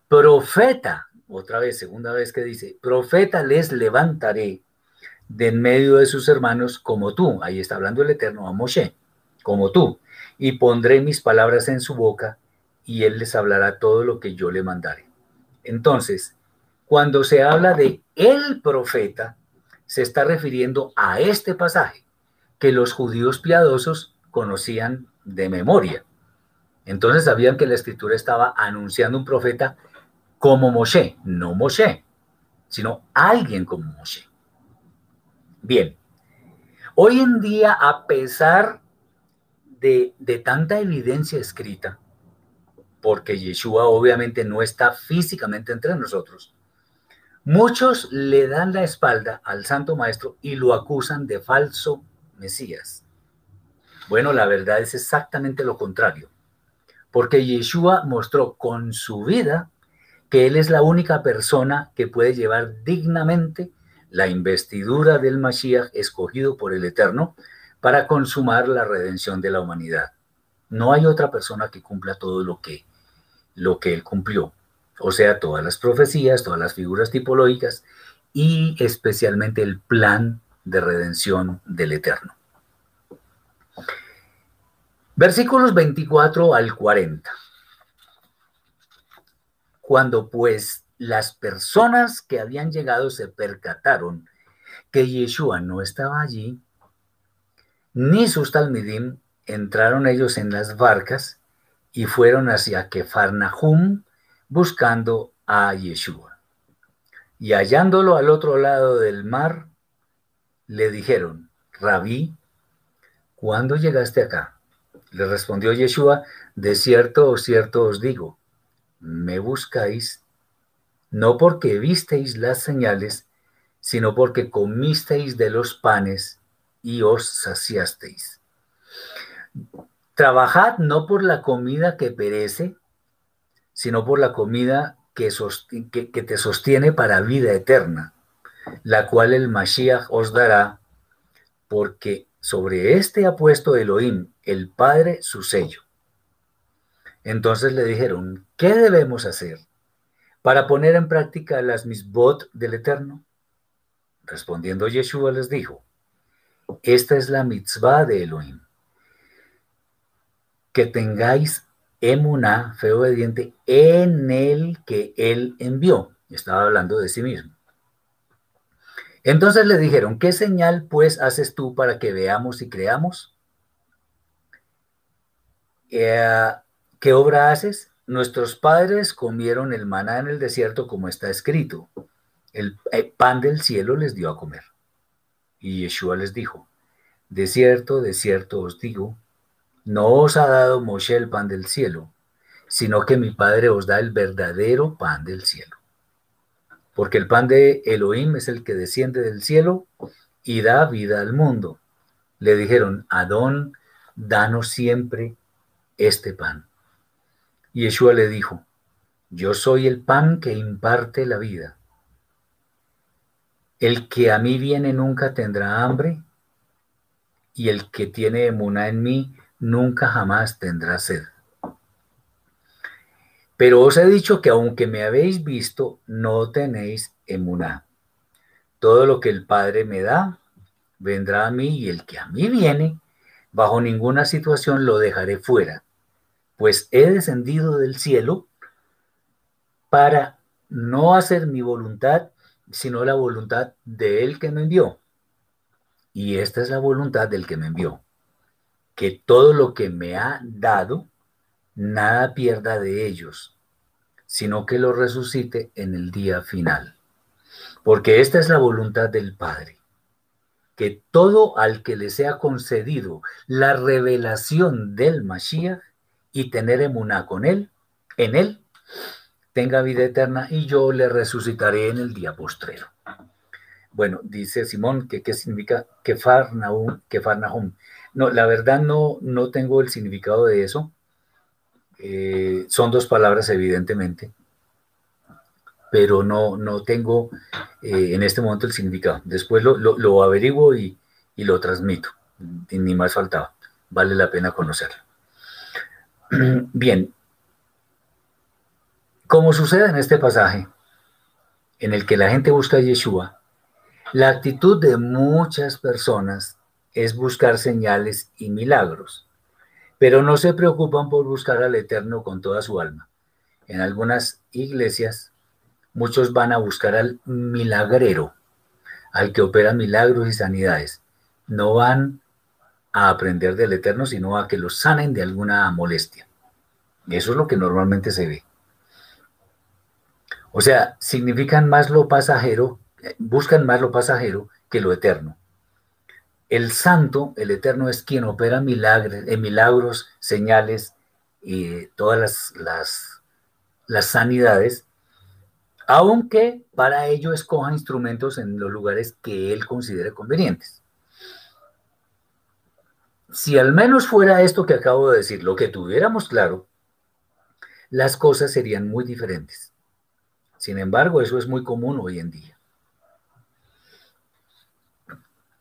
Profeta, otra vez, segunda vez que dice, profeta les levantaré de en medio de sus hermanos como tú. Ahí está hablando el Eterno a Moshe, como tú y pondré mis palabras en su boca, y él les hablará todo lo que yo le mandaré. Entonces, cuando se habla de el profeta, se está refiriendo a este pasaje que los judíos piadosos conocían de memoria. Entonces sabían que la escritura estaba anunciando un profeta como Moshe, no Moshe, sino alguien como Moshe. Bien, hoy en día, a pesar de, tanta evidencia escrita, porque Yeshua obviamente no está físicamente entre nosotros, muchos le dan la espalda al Santo Maestro y lo acusan de falso Mesías. Bueno, la verdad es exactamente lo contrario, porque Yeshua mostró con su vida que Él es la única persona que puede llevar dignamente la investidura del Mashiach escogido por el Eterno para consumar la redención de la humanidad. No hay otra persona que cumpla todo lo que, lo que él cumplió. o sea, todas las profecías, todas las figuras tipológicas y especialmente el plan de redención del Eterno. Versículos 24 al 40. Cuando pues las personas que habían llegado se percataron que Yeshua no estaba allí, ni sus talmidim, entraron ellos en las barcas y fueron hacia Kefarnahum buscando a Yeshua. Y hallándolo al otro lado del mar, le dijeron, Rabí, ¿cuándo llegaste acá? Le respondió Yeshua, de cierto o cierto os digo, me buscáis no porque visteis las señales, sino porque comisteis de los panes y os saciasteis. Trabajad no por la comida que perece, sino por la comida que, te sostiene para vida eterna, la cual el Mashiach os dará, porque sobre este ha puesto Elohim, el Padre, su sello. Entonces le dijeron, ¿qué debemos hacer para poner en práctica las misbot del Eterno? Respondiendo Yeshua les dijo, esta es la mitzvah de Elohim, que tengáis emuná, fe obediente, en el que él envió. Estaba hablando de sí mismo. Entonces le dijeron, ¿qué señal pues haces tú para que veamos y creamos? Eh, ¿Qué obra haces? Nuestros padres comieron el maná en el desierto como está escrito. El, pan del cielo les dio a comer. Y Yeshua les dijo, de cierto, de cierto os digo, no os ha dado Moshe el pan del cielo, sino que mi Padre os da el verdadero pan del cielo porque el pan de Elohim es el que desciende del cielo y da vida al mundo. Le dijeron, Adón, danos siempre este pan. Yeshua le dijo, yo soy el pan que imparte la vida. El que a mí viene nunca tendrá hambre, y el que tiene emuna en mí nunca jamás tendrá sed. Pero os he dicho que aunque me habéis visto, no tenéis emuná. Todo lo que el Padre me da, vendrá a mí, y el que a mí viene, bajo ninguna situación lo dejaré fuera, pues he descendido del cielo para no hacer mi voluntad, sino la voluntad de él que me envió. Y esta es la voluntad del que me envió, que todo lo que me ha dado, nada pierda de ellos, sino que lo resucite en el día final. Porque esta es la voluntad del Padre, que todo al que le sea concedido la revelación del Mashiach y tener emuná con él, en él, tenga vida eterna y yo le resucitaré en el día postrero. Bueno, dice Simón que qué significa Kefarnahum, Kefarnahum. No, la verdad no, no tengo el significado de eso. Eh, son dos palabras, evidentemente, pero no, no tengo eh, en este momento el significado. Después lo, averiguo y, lo transmito, ni más faltaba. Vale la pena conocerlo. Bien, como sucede en este pasaje, en el que la gente busca a Yeshua, la actitud de muchas personas es buscar señales y milagros pero no se preocupan por buscar al Eterno con toda su alma. En algunas iglesias, muchos van a buscar al milagrero, al que opera milagros y sanidades. No van a aprender del Eterno, sino a que los sanen de alguna molestia. Eso es lo que normalmente se ve. O sea, significan más lo pasajero, buscan más lo pasajero que lo eterno. El santo, el eterno, es quien opera milagros, eh, milagros señales y todas las, las, sanidades, aunque para ello escoja instrumentos en los lugares que él considere convenientes. Si al menos fuera esto que acabo de decir, lo que tuviéramos claro, las cosas serían muy diferentes. Sin embargo, eso es muy común hoy en día.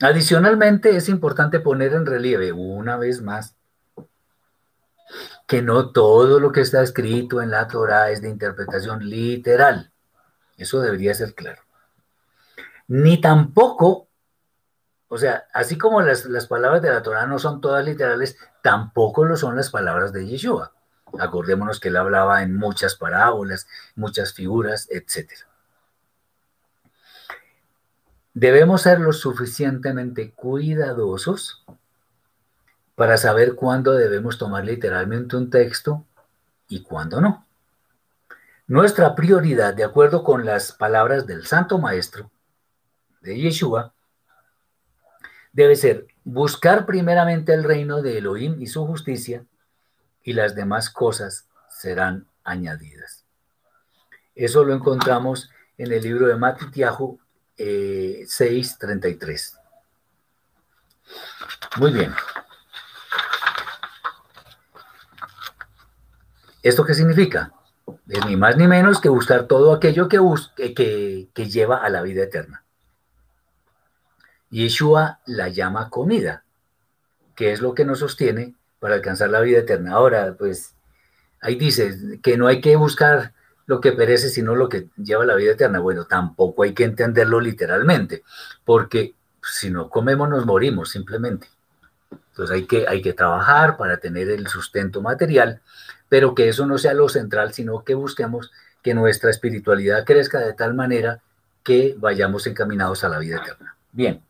Adicionalmente, es importante poner en relieve una vez más que no todo lo que está escrito en la Torah es de interpretación literal. Eso debería ser claro. Ni tampoco, o sea, así como las, las palabras de la Torah no son todas literales, tampoco lo son las palabras de Yeshua. Acordémonos que él hablaba en muchas parábolas, muchas figuras, etc. Debemos ser lo suficientemente cuidadosos para saber cuándo debemos tomar literalmente un texto y cuándo no. Nuestra prioridad, de acuerdo con las palabras del Santo Maestro de Yeshua, debe ser buscar primeramente el reino de Elohim y su justicia, y las demás cosas serán añadidas. Eso lo encontramos en el libro de Matitiahu eh, 6.33. Muy bien. ¿Esto qué significa? Es ni más ni menos que buscar todo aquello que, que, que lleva a la vida eterna. Yeshua la llama comida, que es lo que nos sostiene para alcanzar la vida eterna. Ahora, pues, ahí dice que no hay que buscar lo que perece, sino lo que lleva a la vida eterna. Bueno, tampoco hay que entenderlo literalmente, porque si no comemos nos morimos simplemente. Entonces hay que, hay que trabajar para tener el sustento material, pero que eso no sea lo central, sino que busquemos que nuestra espiritualidad crezca de tal manera que vayamos encaminados a la vida eterna. Bien.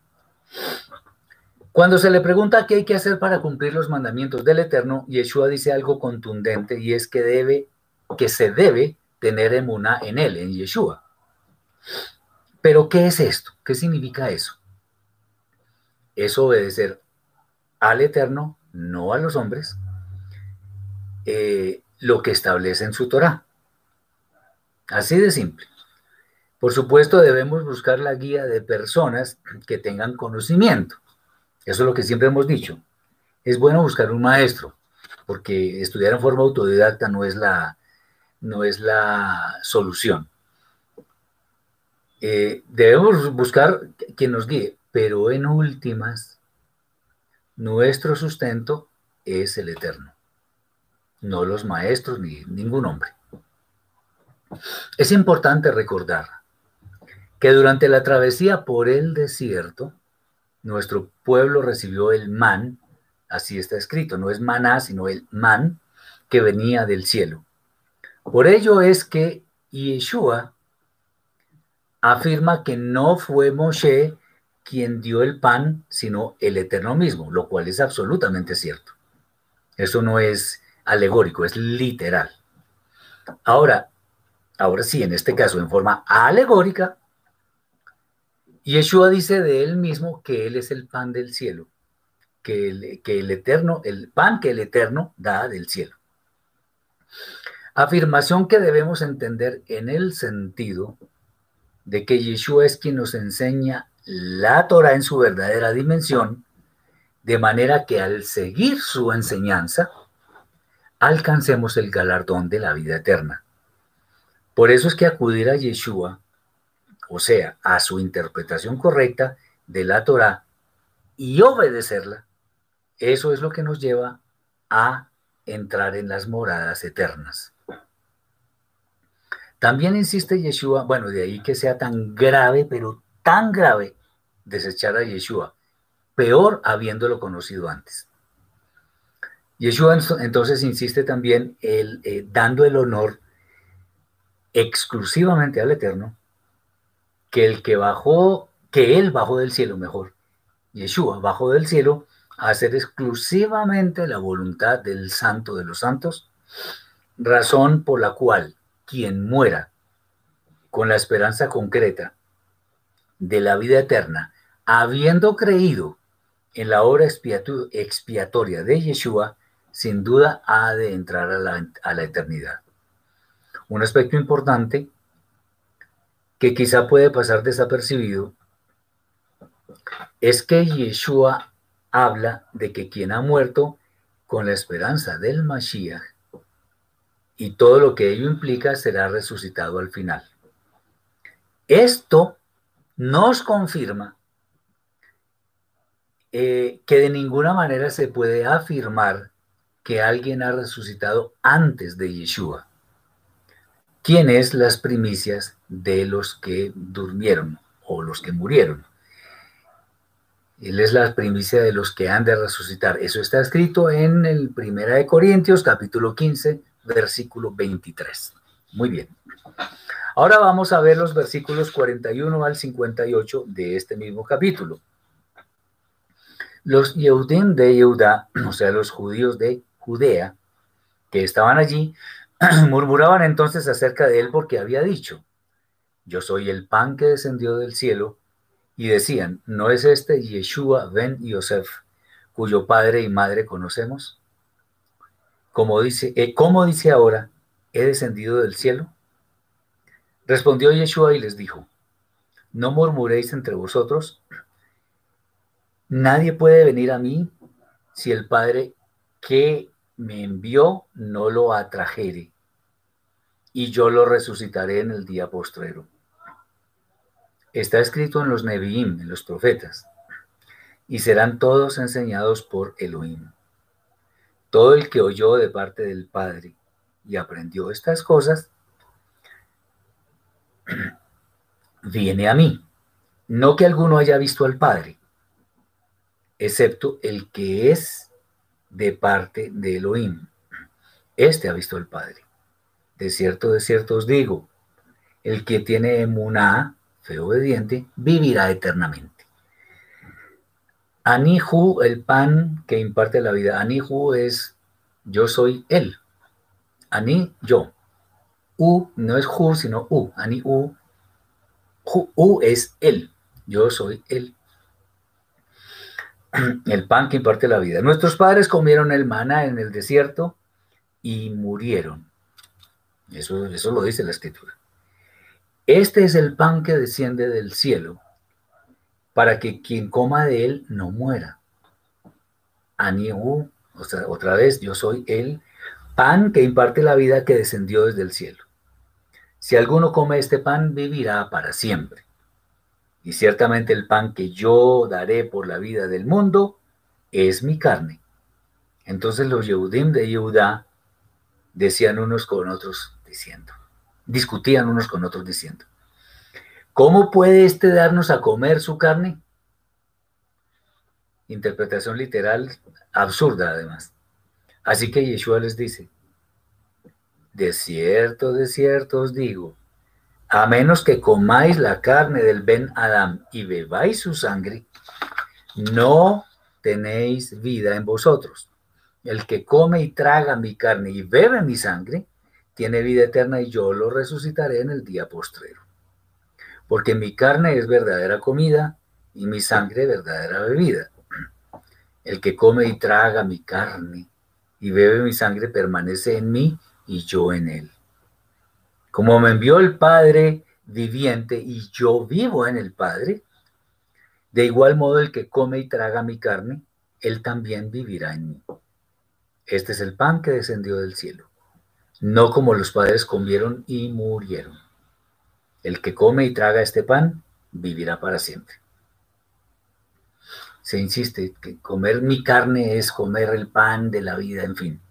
Cuando se le pregunta qué hay que hacer para cumplir los mandamientos del Eterno, Yeshua dice algo contundente y es que debe, que se debe tener emuna en él, en Yeshua. Pero ¿qué es esto? ¿Qué significa eso? Es obedecer al Eterno, no a los hombres, eh, lo que establece en su Torah. Así de simple. Por supuesto, debemos buscar la guía de personas que tengan conocimiento. Eso es lo que siempre hemos dicho. Es bueno buscar un maestro, porque estudiar en forma autodidacta no es la, no es la solución. Eh, debemos buscar quien nos guíe, pero en últimas, nuestro sustento es el eterno, no los maestros ni ningún hombre. Es importante recordar que durante la travesía por el desierto, nuestro pueblo recibió el man, así está escrito, no es maná, sino el man que venía del cielo. Por ello es que Yeshua afirma que no fue Moshe quien dio el pan, sino el Eterno mismo, lo cual es absolutamente cierto. Eso no es alegórico, es literal. Ahora, ahora sí, en este caso, en forma alegórica, Yeshua dice de él mismo que él es el pan del cielo, que el, que el eterno, el pan que el eterno da del cielo. Afirmación que debemos entender en el sentido de que Yeshua es quien nos enseña la Torah en su verdadera dimensión, de manera que al seguir su enseñanza, alcancemos el galardón de la vida eterna. Por eso es que acudir a Yeshua o sea, a su interpretación correcta de la Torah y obedecerla, eso es lo que nos lleva a entrar en las moradas eternas. También insiste Yeshua, bueno, de ahí que sea tan grave, pero tan grave, desechar a Yeshua, peor habiéndolo conocido antes. Yeshua entonces insiste también el, eh, dando el honor exclusivamente al Eterno que el que bajó, que él bajó del cielo, mejor, Yeshua bajó del cielo a hacer exclusivamente la voluntad del santo de los santos, razón por la cual quien muera con la esperanza concreta de la vida eterna, habiendo creído en la obra expiatoria de Yeshua, sin duda ha de entrar a la, a la eternidad. Un aspecto importante que quizá puede pasar desapercibido, es que Yeshua habla de que quien ha muerto con la esperanza del Mashiach y todo lo que ello implica será resucitado al final. Esto nos confirma eh, que de ninguna manera se puede afirmar que alguien ha resucitado antes de Yeshua, quien es las primicias de los que durmieron o los que murieron. Él es la primicia de los que han de resucitar. Eso está escrito en el Primera de Corintios, capítulo 15, versículo 23. Muy bien. Ahora vamos a ver los versículos 41 al 58 de este mismo capítulo. Los Yehudim de Yehuda, o sea, los judíos de Judea, que estaban allí, murmuraban entonces acerca de él porque había dicho, yo soy el pan que descendió del cielo, y decían, ¿no es este Yeshua ben Yosef, cuyo padre y madre conocemos? Como dice, eh, ¿cómo dice ahora, he descendido del cielo? Respondió Yeshua y les dijo, no murmuréis entre vosotros, nadie puede venir a mí si el Padre que me envió no lo atrajere, y yo lo resucitaré en el día postrero. Está escrito en los Nevi'im, en los profetas, y serán todos enseñados por Elohim. Todo el que oyó de parte del Padre y aprendió estas cosas, viene a mí. No que alguno haya visto al Padre, excepto el que es de parte de Elohim. Este ha visto al Padre. De cierto, de cierto os digo, el que tiene emuná, fe obediente, vivirá eternamente. Anihu, el pan que imparte la vida. Anihu es yo soy él. Ani, yo. U no es Hu, sino U. Ani U U es Él, yo soy Él. El pan que imparte la vida. Nuestros padres comieron el maná en el desierto y murieron. Eso, eso lo dice la escritura. Este es el pan que desciende del cielo, para que quien coma de él no muera. Anihu, o sea, otra vez, yo soy el pan que imparte la vida que descendió desde el cielo. Si alguno come este pan, vivirá para siempre. Y ciertamente el pan que yo daré por la vida del mundo es mi carne. Entonces los Yehudim de Yehudá decían unos con otros diciendo, discutían unos con otros diciendo, ¿cómo puede éste darnos a comer su carne? Interpretación literal absurda además. Así que Yeshua les dice, de cierto, de cierto os digo, a menos que comáis la carne del Ben Adam y bebáis su sangre, no tenéis vida en vosotros. El que come y traga mi carne y bebe mi sangre, tiene vida eterna y yo lo resucitaré en el día postrero. Porque mi carne es verdadera comida y mi sangre verdadera bebida. El que come y traga mi carne y bebe mi sangre permanece en mí y yo en él. Como me envió el Padre viviente y yo vivo en el Padre, de igual modo el que come y traga mi carne, él también vivirá en mí. Este es el pan que descendió del cielo, no como los padres comieron y murieron. El que come y traga este pan vivirá para siempre. Se insiste que comer mi carne es comer el pan de la vida, en fin.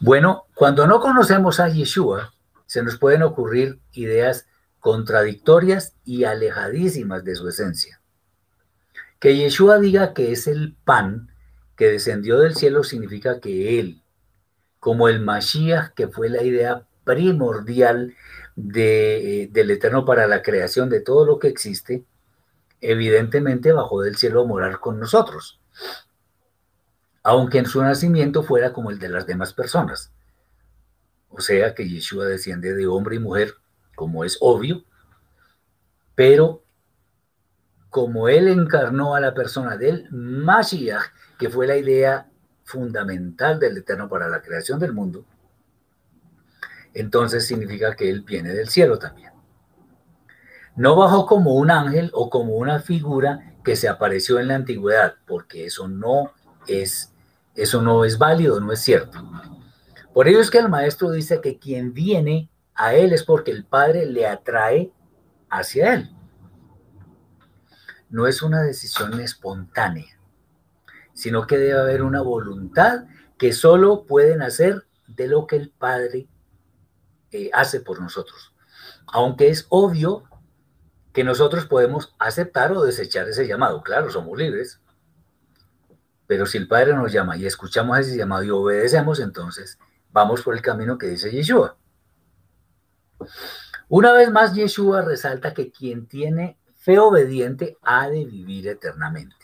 Bueno, cuando no conocemos a Yeshua, se nos pueden ocurrir ideas contradictorias y alejadísimas de su esencia. Que Yeshua diga que es el pan que descendió del cielo significa que él, como el Mashiach, que fue la idea primordial de, del Eterno para la creación de todo lo que existe, evidentemente bajó del cielo a morar con nosotros aunque en su nacimiento fuera como el de las demás personas. O sea que Yeshua desciende de hombre y mujer, como es obvio, pero como él encarnó a la persona del Mashiach, que fue la idea fundamental del Eterno para la creación del mundo, entonces significa que él viene del cielo también. No bajó como un ángel o como una figura que se apareció en la antigüedad, porque eso no es eso no es válido, no es cierto. Por ello es que el maestro dice que quien viene a él es porque el Padre le atrae hacia él. No es una decisión espontánea, sino que debe haber una voluntad que solo pueden hacer de lo que el Padre eh, hace por nosotros. Aunque es obvio que nosotros podemos aceptar o desechar ese llamado. Claro, somos libres. Pero si el Padre nos llama y escuchamos ese llamado y obedecemos, entonces vamos por el camino que dice Yeshua. Una vez más, Yeshua resalta que quien tiene fe obediente ha de vivir eternamente.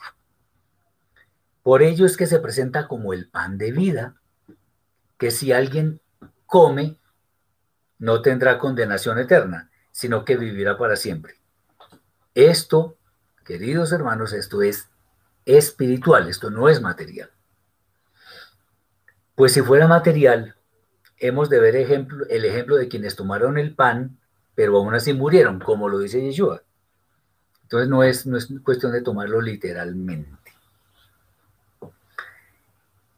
Por ello es que se presenta como el pan de vida, que si alguien come, no tendrá condenación eterna, sino que vivirá para siempre. Esto, queridos hermanos, esto es espiritual, esto no es material. Pues si fuera material, hemos de ver el ejemplo de quienes tomaron el pan, pero aún así murieron, como lo dice Yeshua. Entonces no es, no es cuestión de tomarlo literalmente.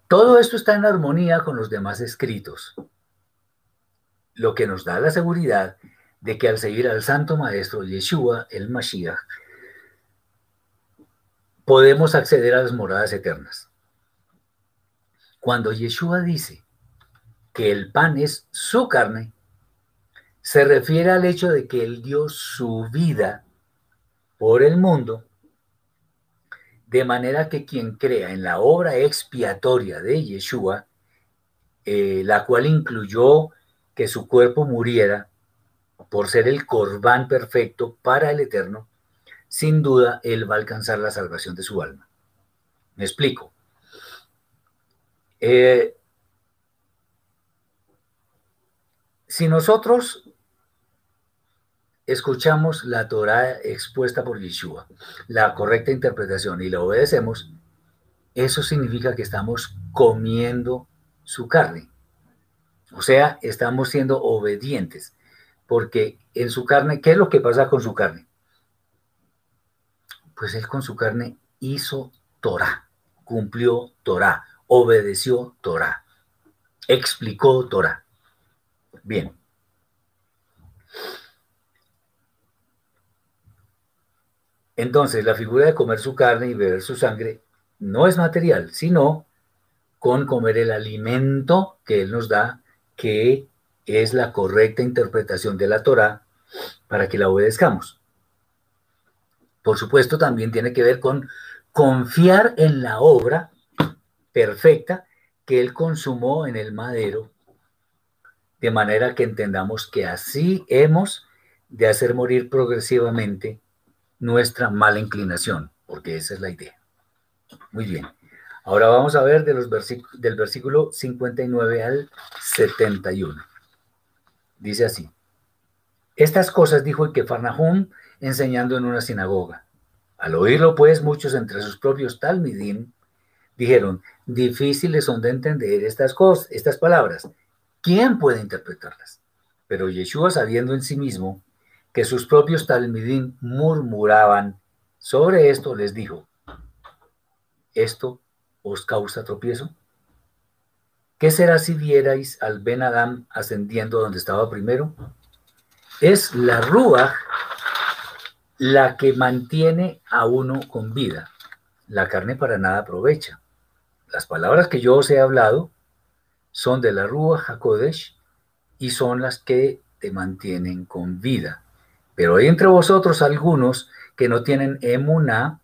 Todo esto está en armonía con los demás escritos, lo que nos da la seguridad de que al seguir al Santo Maestro Yeshua, el Mashiach, podemos acceder a las moradas eternas. Cuando Yeshua dice que el pan es su carne, se refiere al hecho de que Él dio su vida por el mundo, de manera que quien crea en la obra expiatoria de Yeshua, eh, la cual incluyó que su cuerpo muriera por ser el corbán perfecto para el eterno, sin duda él va a alcanzar la salvación de su alma. Me explico. Eh, si nosotros escuchamos la Torah expuesta por Yeshua, la correcta interpretación y la obedecemos, eso significa que estamos comiendo su carne. O sea, estamos siendo obedientes, porque en su carne, ¿qué es lo que pasa con su carne? Pues él con su carne hizo Torah, cumplió Torah, obedeció Torah, explicó Torah. Bien. Entonces, la figura de comer su carne y beber su sangre no es material, sino con comer el alimento que Él nos da, que es la correcta interpretación de la Torah para que la obedezcamos. Por supuesto, también tiene que ver con confiar en la obra perfecta que Él consumó en el madero, de manera que entendamos que así hemos de hacer morir progresivamente nuestra mala inclinación, porque esa es la idea. Muy bien. Ahora vamos a ver de los del versículo 59 al 71. Dice así. Estas cosas dijo Kefarnahum enseñando en una sinagoga. Al oírlo, pues, muchos entre sus propios talmidim dijeron, difíciles son de entender estas cosas, estas palabras. ¿Quién puede interpretarlas? Pero Yeshua, sabiendo en sí mismo que sus propios talmidim murmuraban sobre esto, les dijo, ¿esto os causa tropiezo? ¿Qué será si vierais al Ben Adam ascendiendo donde estaba primero? Es la rúa la que mantiene a uno con vida. La carne para nada aprovecha. Las palabras que yo os he hablado son de la rúa Hakodesh y son las que te mantienen con vida. Pero hay entre vosotros algunos que no tienen emuná,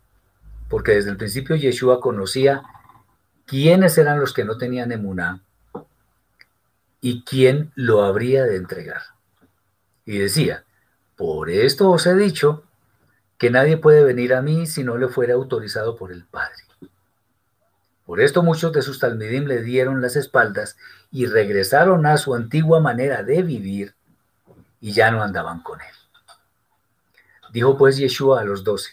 porque desde el principio Yeshua conocía quiénes eran los que no tenían emuná y quién lo habría de entregar. Y decía, por esto os he dicho que nadie puede venir a mí si no le fuera autorizado por el Padre. Por esto muchos de sus talmidim le dieron las espaldas y regresaron a su antigua manera de vivir y ya no andaban con él. Dijo pues Yeshua a los doce,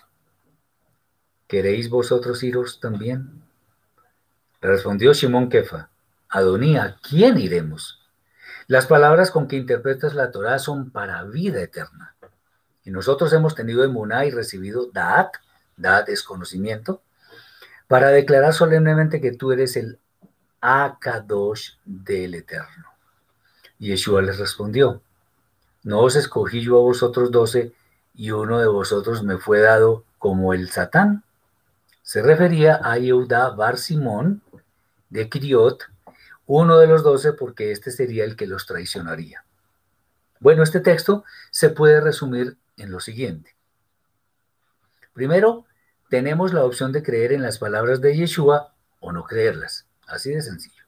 ¿queréis vosotros iros también? Respondió Simón Kefa, Adonía, ¿quién iremos? Las palabras con que interpretas la Torah son para vida eterna. Y nosotros hemos tenido emuná y recibido Da'at, Da'at es conocimiento, para declarar solemnemente que tú eres el Akadosh del Eterno. Y Yeshua les respondió, no os escogí yo a vosotros doce y uno de vosotros me fue dado como el Satán. Se refería a Yehuda Bar Simón de Kiriot, uno de los doce porque este sería el que los traicionaría. Bueno, este texto se puede resumir en lo siguiente. Primero, tenemos la opción de creer en las palabras de Yeshua o no creerlas. Así de sencillo.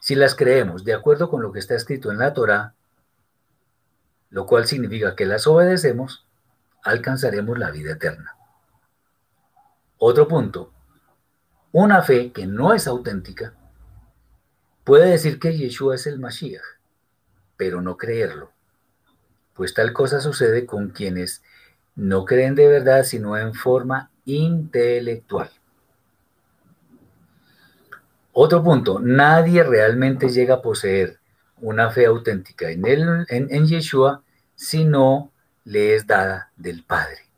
Si las creemos de acuerdo con lo que está escrito en la Torah, lo cual significa que las obedecemos, alcanzaremos la vida eterna. Otro punto, una fe que no es auténtica puede decir que Yeshua es el Mashiach, pero no creerlo, pues tal cosa sucede con quienes no creen de verdad, sino en forma intelectual. Otro punto, nadie realmente llega a poseer una fe auténtica en, él, en, Yeshua si no le es dada del Padre.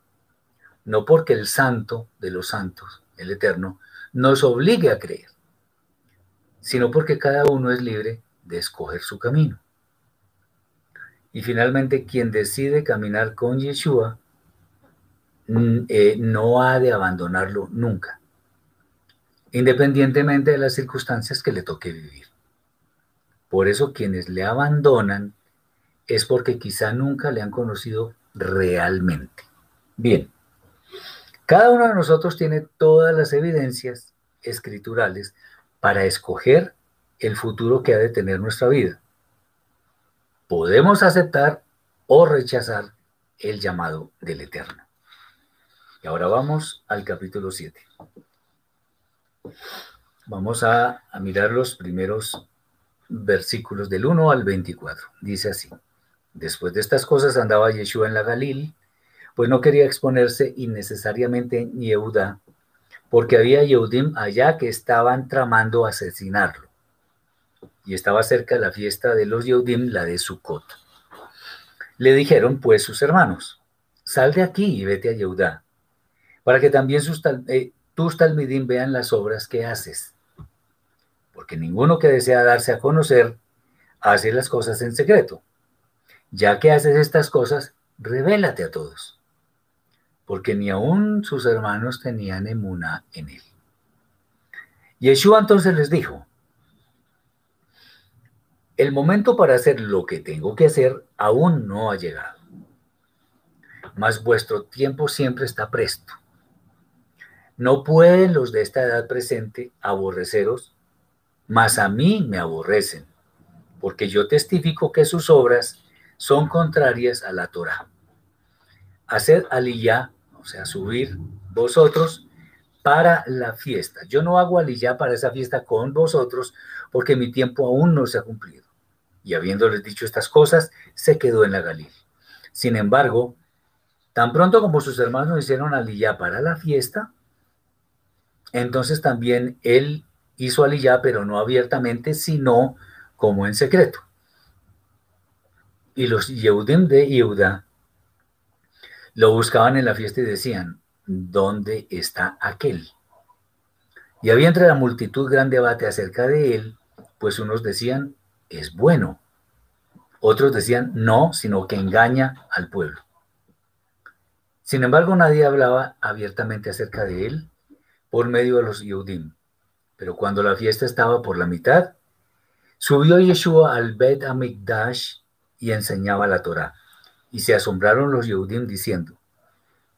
No porque el santo de los santos, el eterno, nos obligue a creer, sino porque cada uno es libre de escoger su camino. Y finalmente, quien decide caminar con Yeshua eh, no ha de abandonarlo nunca independientemente de las circunstancias que le toque vivir. Por eso quienes le abandonan es porque quizá nunca le han conocido realmente. Bien, cada uno de nosotros tiene todas las evidencias escriturales para escoger el futuro que ha de tener nuestra vida. Podemos aceptar o rechazar el llamado del Eterno. Y ahora vamos al capítulo 7. Vamos a, mirar los primeros versículos del 1 al 24. Dice así, después de estas cosas andaba Yeshua en la Galil, pues no quería exponerse innecesariamente en Yehuda, porque había Yehudim allá que estaban tramando asesinarlo. Y estaba cerca la fiesta de los Yehudim, la de Sukkot. Le dijeron pues sus hermanos, sal de aquí y vete a Yehuda, para que también sus, eh, tus talmidim vean las obras que haces. Porque ninguno que desea darse a conocer hace las cosas en secreto. Ya que haces estas cosas, revélate a todos. Porque ni aun sus hermanos tenían emuna en él. Yeshua entonces les dijo, el momento para hacer lo que tengo que hacer aún no ha llegado, mas vuestro tiempo siempre está presto. No pueden los de esta edad presente aborreceros, mas a mí me aborrecen, porque yo testifico que sus obras son contrarias a la Torah. Haced aliyá, o sea, subir vosotros para la fiesta. Yo no hago aliyá para esa fiesta con vosotros, porque mi tiempo aún no se ha cumplido. Y habiéndoles dicho estas cosas, se quedó en la Galil. Sin embargo, tan pronto como sus hermanos hicieron aliyá para la fiesta, entonces también él hizo aliyá, pero no abiertamente, sino como en secreto. Y los Yehudim de Yehuda lo buscaban en la fiesta y decían, ¿dónde está aquel? Y había entre la multitud gran debate acerca de él, pues unos decían, es bueno. Otros decían, no, sino que engaña al pueblo. Sin embargo, nadie hablaba abiertamente acerca de él, por medio de los Yehudim. Pero cuando la fiesta estaba por la mitad, subió Yeshua al Bet Amikdash y enseñaba la Torah. Y se asombraron los Yehudim diciendo,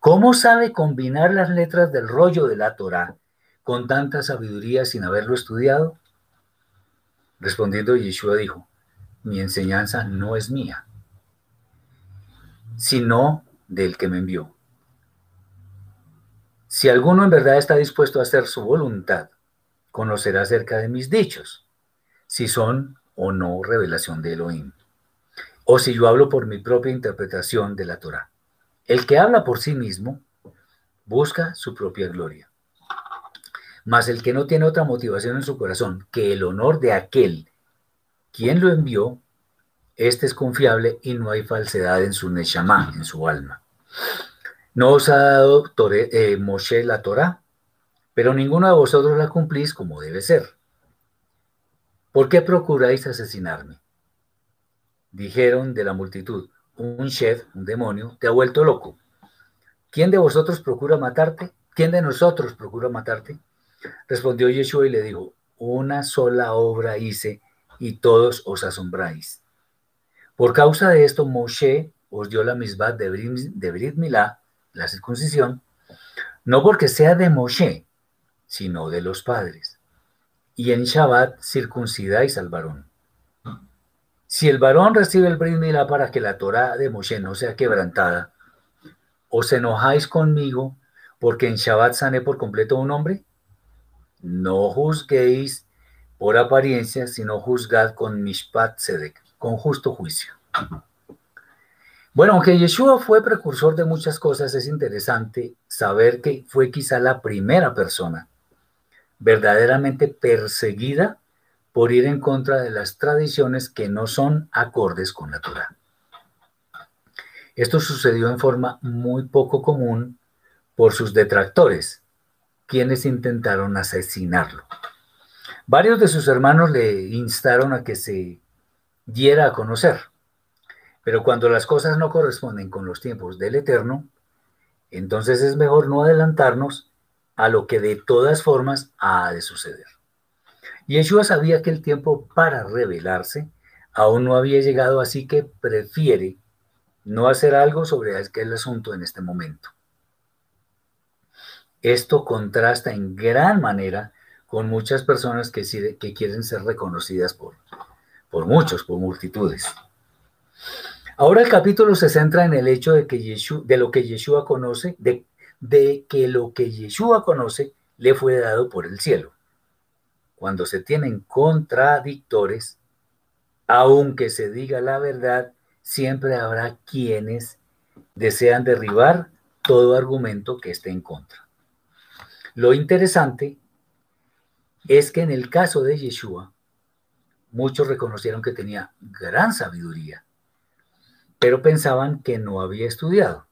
¿cómo sabe combinar las letras del rollo de la Torah con tanta sabiduría sin haberlo estudiado? Respondiendo Yeshua dijo, mi enseñanza no es mía, sino del que me envió. Si alguno en verdad está dispuesto a hacer su voluntad, conocerá acerca de mis dichos, si son o no revelación de Elohim, o si yo hablo por mi propia interpretación de la Torah. El que habla por sí mismo busca su propia gloria. Mas el que no tiene otra motivación en su corazón que el honor de aquel quien lo envió, este es confiable y no hay falsedad en su neshama, en su alma. No os ha dado eh, Moshe la Torah, pero ninguno de vosotros la cumplís como debe ser. ¿Por qué procuráis asesinarme? Dijeron de la multitud, un chef, un demonio, te ha vuelto loco. ¿Quién de vosotros procura matarte? ¿Quién de nosotros procura matarte? Respondió Yeshua y le dijo, una sola obra hice y todos os asombráis. Por causa de esto, Moshe os dio la misma de Brit, Milá, la circuncisión, no porque sea de Moshe, sino de los padres. Y en Shabbat circuncidáis al varón. Si el varón recibe el Brit para que la Torah de Moshe no sea quebrantada, ¿os enojáis conmigo porque en Shabbat sané por completo un hombre? No juzguéis por apariencia, sino juzgad con Mishpat Sedek, con justo juicio. Bueno, aunque Yeshua fue precursor de muchas cosas, es interesante saber que fue quizá la primera persona verdaderamente perseguida por ir en contra de las tradiciones que no son acordes con la Torah. Esto sucedió en forma muy poco común por sus detractores, quienes intentaron asesinarlo. Varios de sus hermanos le instaron a que se diera a conocer, pero cuando las cosas no corresponden con los tiempos del Eterno, entonces es mejor no adelantarnos a lo que de todas formas ha de suceder. Yeshua sabía que el tiempo para revelarse aún no había llegado, así que prefiere no hacer algo sobre aquel asunto en este momento. Esto contrasta en gran manera con muchas personas que, que quieren ser reconocidas por, por muchos, por multitudes. Ahora el capítulo se centra en el hecho de, que de lo que Yeshua conoce, de, de que lo que Yeshua conoce le fue dado por el cielo. Cuando se tienen contradictores, aunque se diga la verdad, siempre habrá quienes desean derribar todo argumento que esté en contra. Lo interesante es que en el caso de Yeshua, muchos reconocieron que tenía gran sabiduría, pero pensaban que no había estudiado.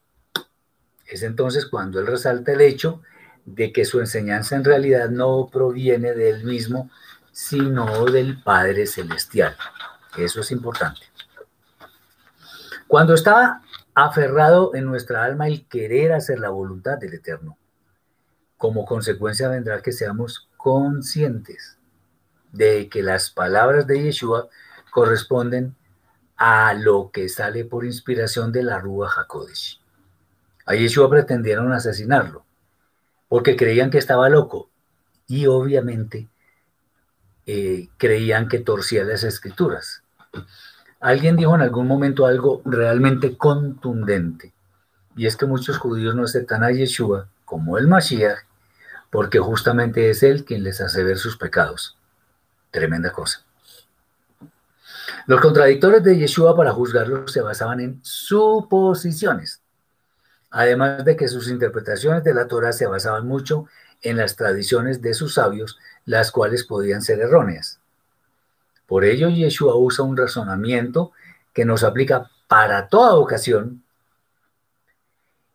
Es entonces cuando él resalta el hecho de que su enseñanza en realidad no proviene de él mismo, sino del Padre Celestial. Eso es importante. Cuando está aferrado en nuestra alma el querer hacer la voluntad del Eterno, como consecuencia vendrá que seamos conscientes de que las palabras de Yeshua corresponden a lo que sale por inspiración de la Rúa Hakodesh. A Yeshua pretendieron asesinarlo porque creían que estaba loco y obviamente eh, creían que torcía las escrituras. Alguien dijo en algún momento algo realmente contundente y es que muchos judíos no aceptan a Yeshua como el Mashiach porque justamente es Él quien les hace ver sus pecados. Tremenda cosa. Los contradictores de Yeshua para juzgarlo se basaban en suposiciones, además de que sus interpretaciones de la Torah se basaban mucho en las tradiciones de sus sabios, las cuales podían ser erróneas. Por ello, Yeshua usa un razonamiento que nos aplica para toda ocasión,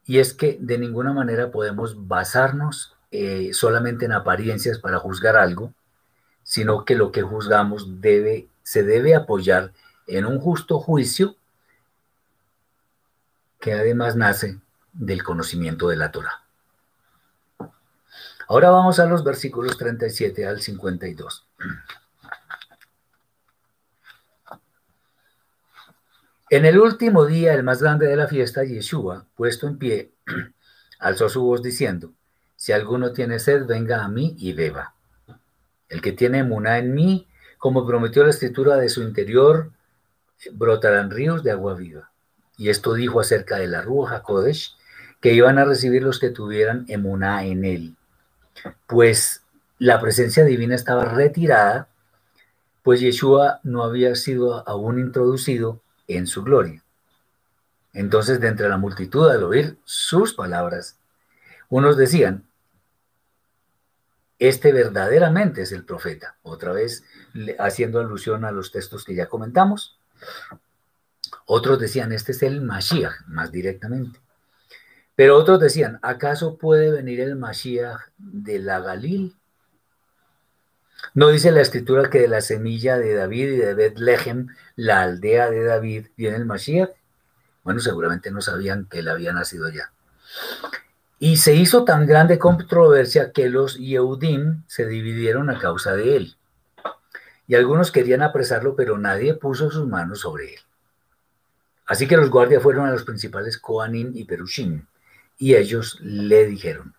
y es que de ninguna manera podemos basarnos eh, solamente en apariencias para juzgar algo, sino que lo que juzgamos debe, se debe apoyar en un justo juicio que además nace del conocimiento de la Torah. Ahora vamos a los versículos 37 al 52. En el último día, el más grande de la fiesta, Yeshua, puesto en pie, alzó su voz diciendo, si alguno tiene sed, venga a mí y beba. El que tiene emuná en mí, como prometió la escritura de su interior, brotarán ríos de agua viva. Y esto dijo acerca de la Ruja Kodesh, que iban a recibir los que tuvieran emuná en él. Pues la presencia divina estaba retirada, pues Yeshua no había sido aún introducido en su gloria. Entonces, de entre la multitud, al oír sus palabras, unos decían, este verdaderamente es el profeta. Otra vez haciendo alusión a los textos que ya comentamos. Otros decían, este es el Mashiach, más directamente. Pero otros decían, ¿acaso puede venir el Mashiach de la Galil? ¿No dice la escritura que de la semilla de David y de Bethlehem, la aldea de David, viene el Mashiach? Bueno, seguramente no sabían que él había nacido allá. Y se hizo tan grande controversia que los Yehudim se dividieron a causa de él. y algunos querían apresarlo, pero nadie puso sus manos sobre él. Así que los guardias fueron a los principales Koanim y Perushim, y ellos le dijeron,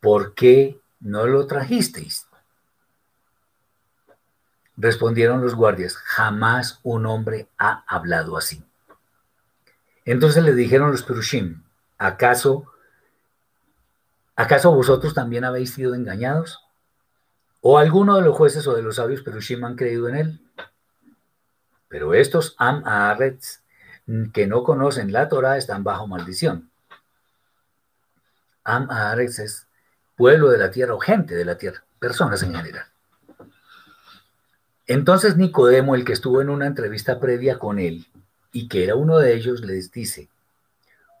¿por qué no lo trajisteis? Respondieron los guardias, jamás un hombre ha hablado así. Entonces le dijeron los Perushim, ¿acaso, acaso vosotros también habéis sido engañados? ¿O alguno de los jueces o de los sabios Perushim han creído en él? Pero estos Am Aaretz, que no conocen la Torah, están bajo maldición. Am es pueblo de la tierra o gente de la tierra, personas en general. Entonces Nicodemo, el que estuvo en una entrevista previa con él, y que era uno de ellos, les dice,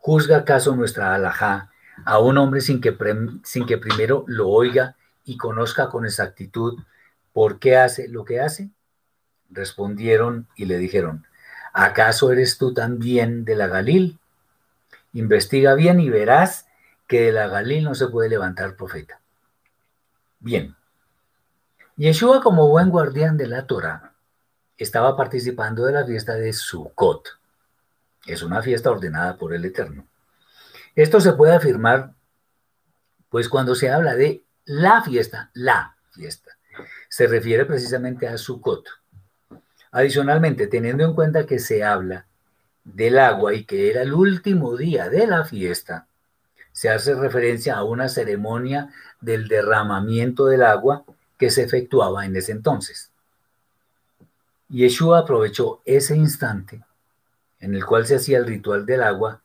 ¿juzga acaso nuestra alajá a un hombre sin que, sin que primero lo oiga y conozca con exactitud por qué hace lo que hace? Respondieron y le dijeron, ¿acaso eres tú también de la Galil? Investiga bien y verás que de la Galil no se puede levantar profeta. Bien. Yeshua, como buen guardián de la Torah, estaba participando de la fiesta de Sukkot. Es una fiesta ordenada por el Eterno. Esto se puede afirmar, pues cuando se habla de la fiesta, la fiesta. Se refiere precisamente a Sukkot. Adicionalmente, teniendo en cuenta que se habla del agua y que era el último día de la fiesta, se hace referencia a una ceremonia del derramamiento del agua que se efectuaba en ese entonces. Yeshua aprovechó ese instante en el cual se hacía el ritual del agua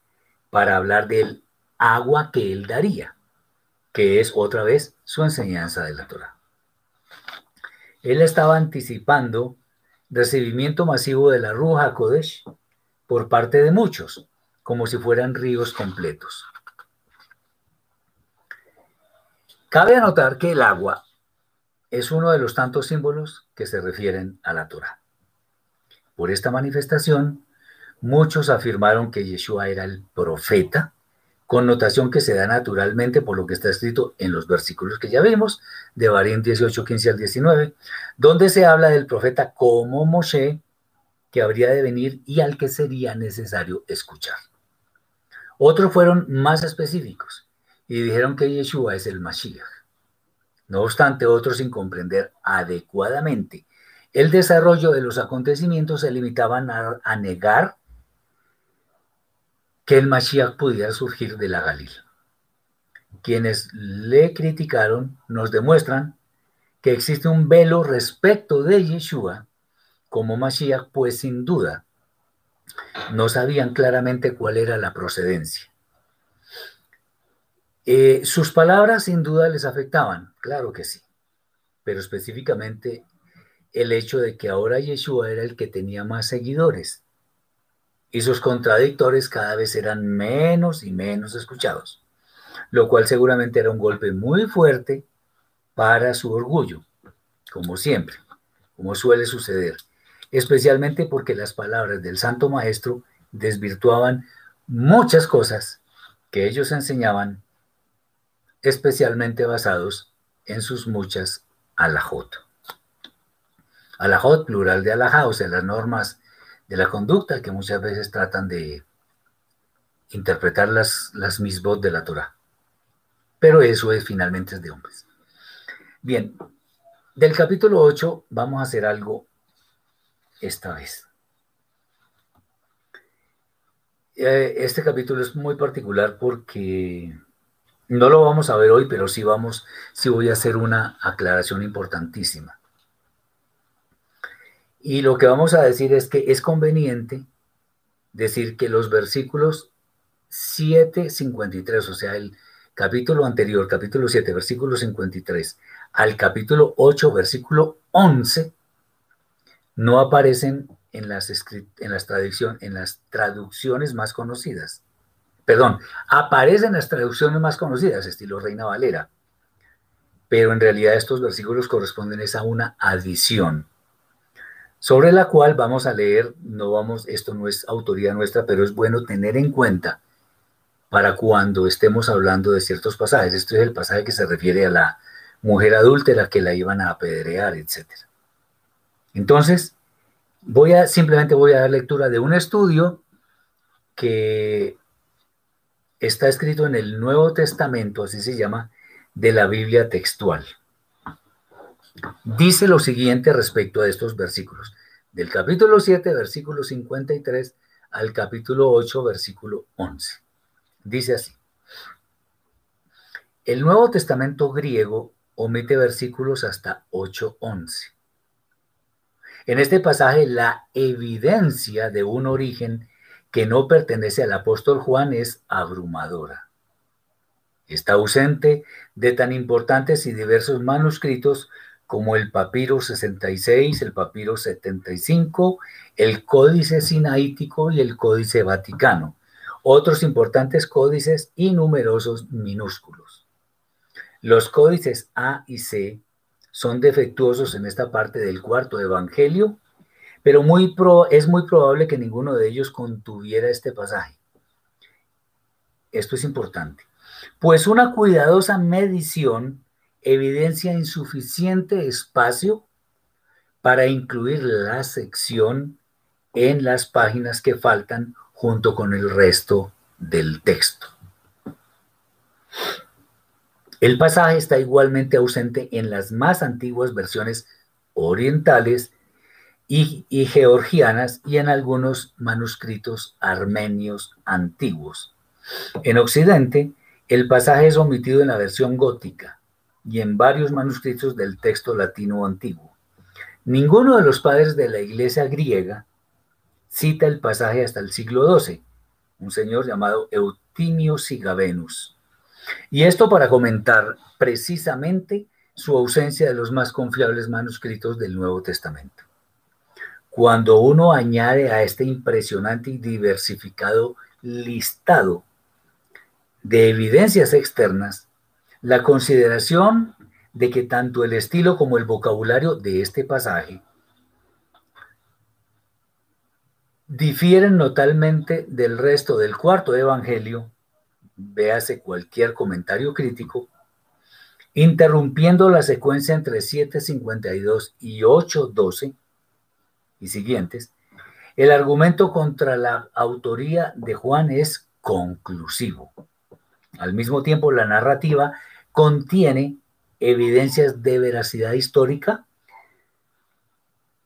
para hablar del agua que él daría que es otra vez su enseñanza de la Torah. Él estaba anticipando recibimiento masivo de la Ruja Kodesh por parte de muchos, como si fueran ríos completos. Cabe anotar que el agua es uno de los tantos símbolos que se refieren a la Torah. Por esta manifestación, muchos afirmaron que Yeshua era el profeta connotación que se da naturalmente por lo que está escrito en los versículos que ya vimos, de Barín 18, 15 al 19, donde se habla del profeta como Moshe, que habría de venir y al que sería necesario escuchar. Otros fueron más específicos y dijeron que Yeshua es el Mashiach. No obstante, otros sin comprender adecuadamente el desarrollo de los acontecimientos se limitaban a, a negar que el Mashiach pudiera surgir de la Galil. Quienes le criticaron nos demuestran que existe un velo respecto de Yeshua como Mashiach, pues sin duda no sabían claramente cuál era la procedencia. Eh, sus palabras sin duda les afectaban, claro que sí, pero específicamente el hecho de que ahora Yeshua era el que tenía más seguidores y sus contradictores cada vez eran menos y menos escuchados, lo cual seguramente era un golpe muy fuerte para su orgullo, como siempre, como suele suceder, especialmente porque las palabras del Santo Maestro desvirtuaban muchas cosas que ellos enseñaban, especialmente basados en sus muchas alajot. Alajot, plural de alajá, o sea, las normas de la conducta que muchas veces tratan de interpretar las, las misbot de la Torah. Pero eso es finalmente es de hombres. Bien, del capítulo 8 vamos a hacer algo esta vez. Eh, este capítulo es muy particular porque no lo vamos a ver hoy, pero sí vamos, sí voy a hacer una aclaración importantísima. Y lo que vamos a decir es que es conveniente decir que los versículos 7, 53, o sea, el capítulo anterior, capítulo 7, versículo 53, al capítulo 8, versículo 11, no aparecen en las, en las, en las traducciones más conocidas. Perdón, aparecen en las traducciones más conocidas, estilo Reina Valera, pero en realidad estos versículos corresponden a una adición sobre la cual vamos a leer, no vamos, esto no es autoría nuestra, pero es bueno tener en cuenta para cuando estemos hablando de ciertos pasajes. Esto es el pasaje que se refiere a la mujer adúltera que la iban a apedrear, etc. Entonces, voy a simplemente voy a dar lectura de un estudio que está escrito en el Nuevo Testamento, así se llama, de la Biblia textual. Dice lo siguiente respecto a estos versículos. Del capítulo 7, versículo 53 al capítulo 8, versículo 11. Dice así. El Nuevo Testamento griego omite versículos hasta 8.11. En este pasaje, la evidencia de un origen que no pertenece al apóstol Juan es abrumadora. Está ausente de tan importantes y diversos manuscritos como el papiro 66, el papiro 75, el códice sinaítico y el códice vaticano, otros importantes códices y numerosos minúsculos. Los códices A y C son defectuosos en esta parte del cuarto evangelio, pero es muy probable que ninguno de ellos contuviera este pasaje. Esto es importante, pues una cuidadosa medición evidencia insuficiente espacio para incluir la sección en las páginas que faltan junto con el resto del texto. El pasaje está igualmente ausente en las más antiguas versiones orientales y, georgianas y en algunos manuscritos armenios antiguos. En Occidente, el pasaje es omitido en la versión gótica, y en varios manuscritos del texto latino antiguo. Ninguno de los padres de la iglesia griega cita el pasaje hasta el siglo XII, un señor llamado Eutimio Sigavenus. Y esto para comentar precisamente su ausencia de los más confiables manuscritos del Nuevo Testamento. Cuando uno añade a este impresionante y diversificado listado de evidencias externas la consideración de que tanto el estilo como el vocabulario de este pasaje difieren notablemente del resto del cuarto evangelio, véase cualquier comentario crítico, interrumpiendo la secuencia entre 7.52 y 8.12 y siguientes, el argumento contra la autoría de Juan es conclusivo. Al mismo tiempo, la narrativa contiene evidencias de veracidad histórica,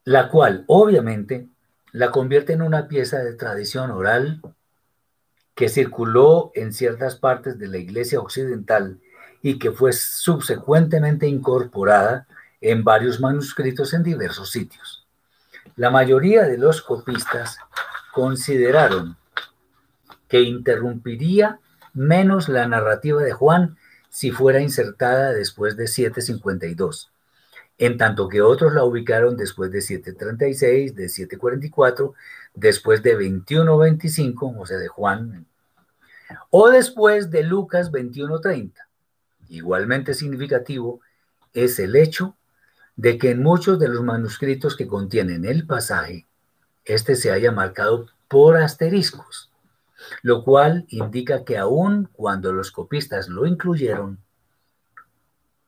la cual obviamente la convierte en una pieza de tradición oral que circuló en ciertas partes de la Iglesia Occidental y que fue subsecuentemente incorporada en varios manuscritos en diversos sitios. La mayoría de los copistas consideraron que interrumpiría menos la narrativa de Juan si fuera insertada después de 752, en tanto que otros la ubicaron después de 736, de 744, después de 2125, o sea, de Juan, o después de Lucas 2130. Igualmente significativo es el hecho de que en muchos de los manuscritos que contienen el pasaje, este se haya marcado por asteriscos lo cual indica que aun cuando los copistas lo incluyeron,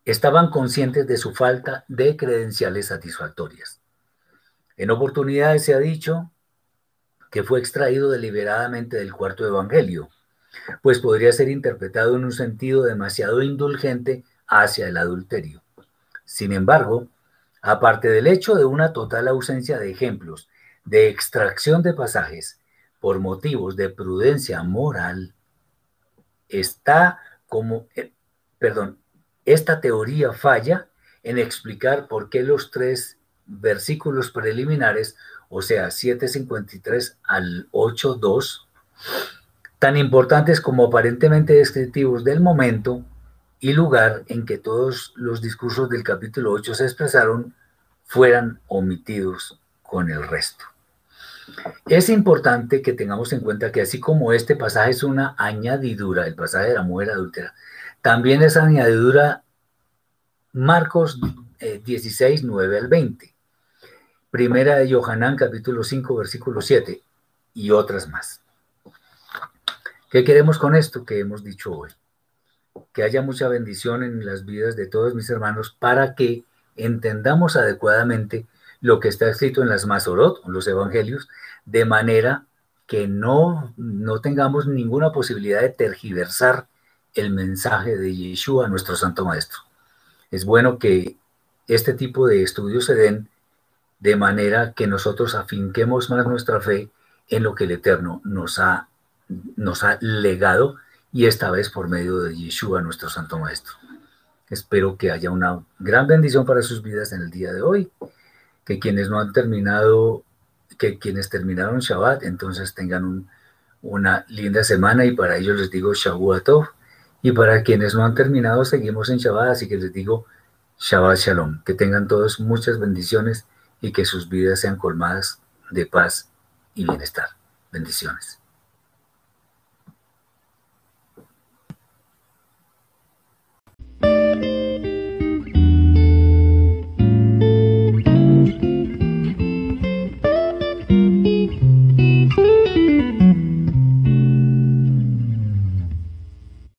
estaban conscientes de su falta de credenciales satisfactorias. En oportunidades se ha dicho que fue extraído deliberadamente del cuarto evangelio, pues podría ser interpretado en un sentido demasiado indulgente hacia el adulterio. Sin embargo, aparte del hecho de una total ausencia de ejemplos de extracción de pasajes por motivos de prudencia moral, está como, eh, perdón, esta teoría falla en explicar por qué los tres versículos preliminares, o sea, 7.53 al 8.2, tan importantes como aparentemente descriptivos del momento y lugar en que todos los discursos del capítulo 8 se expresaron, fueran omitidos con el resto. Es importante que tengamos en cuenta que así como este pasaje es una añadidura, el pasaje de la mujer adúltera, también es añadidura Marcos 16, eh, 9 al 20, Primera de Johanán capítulo 5 versículo 7 y otras más. ¿Qué queremos con esto que hemos dicho hoy? Que haya mucha bendición en las vidas de todos mis hermanos para que entendamos adecuadamente lo que está escrito en las Masorot, los evangelios, de manera que no, no tengamos ninguna posibilidad de tergiversar el mensaje de Yeshua, nuestro Santo Maestro. Es bueno que este tipo de estudios se den de manera que nosotros afinquemos más nuestra fe en lo que el Eterno nos ha, nos ha legado y esta vez por medio de Yeshua, nuestro Santo Maestro. Espero que haya una gran bendición para sus vidas en el día de hoy, que quienes no han terminado, que quienes terminaron Shabbat, entonces tengan una linda semana y para ellos les digo Shavuot y para quienes no han terminado seguimos en Shabbat, así que les digo Shabbat Shalom, que tengan todos muchas bendiciones y que sus vidas sean colmadas de paz y bienestar. Bendiciones.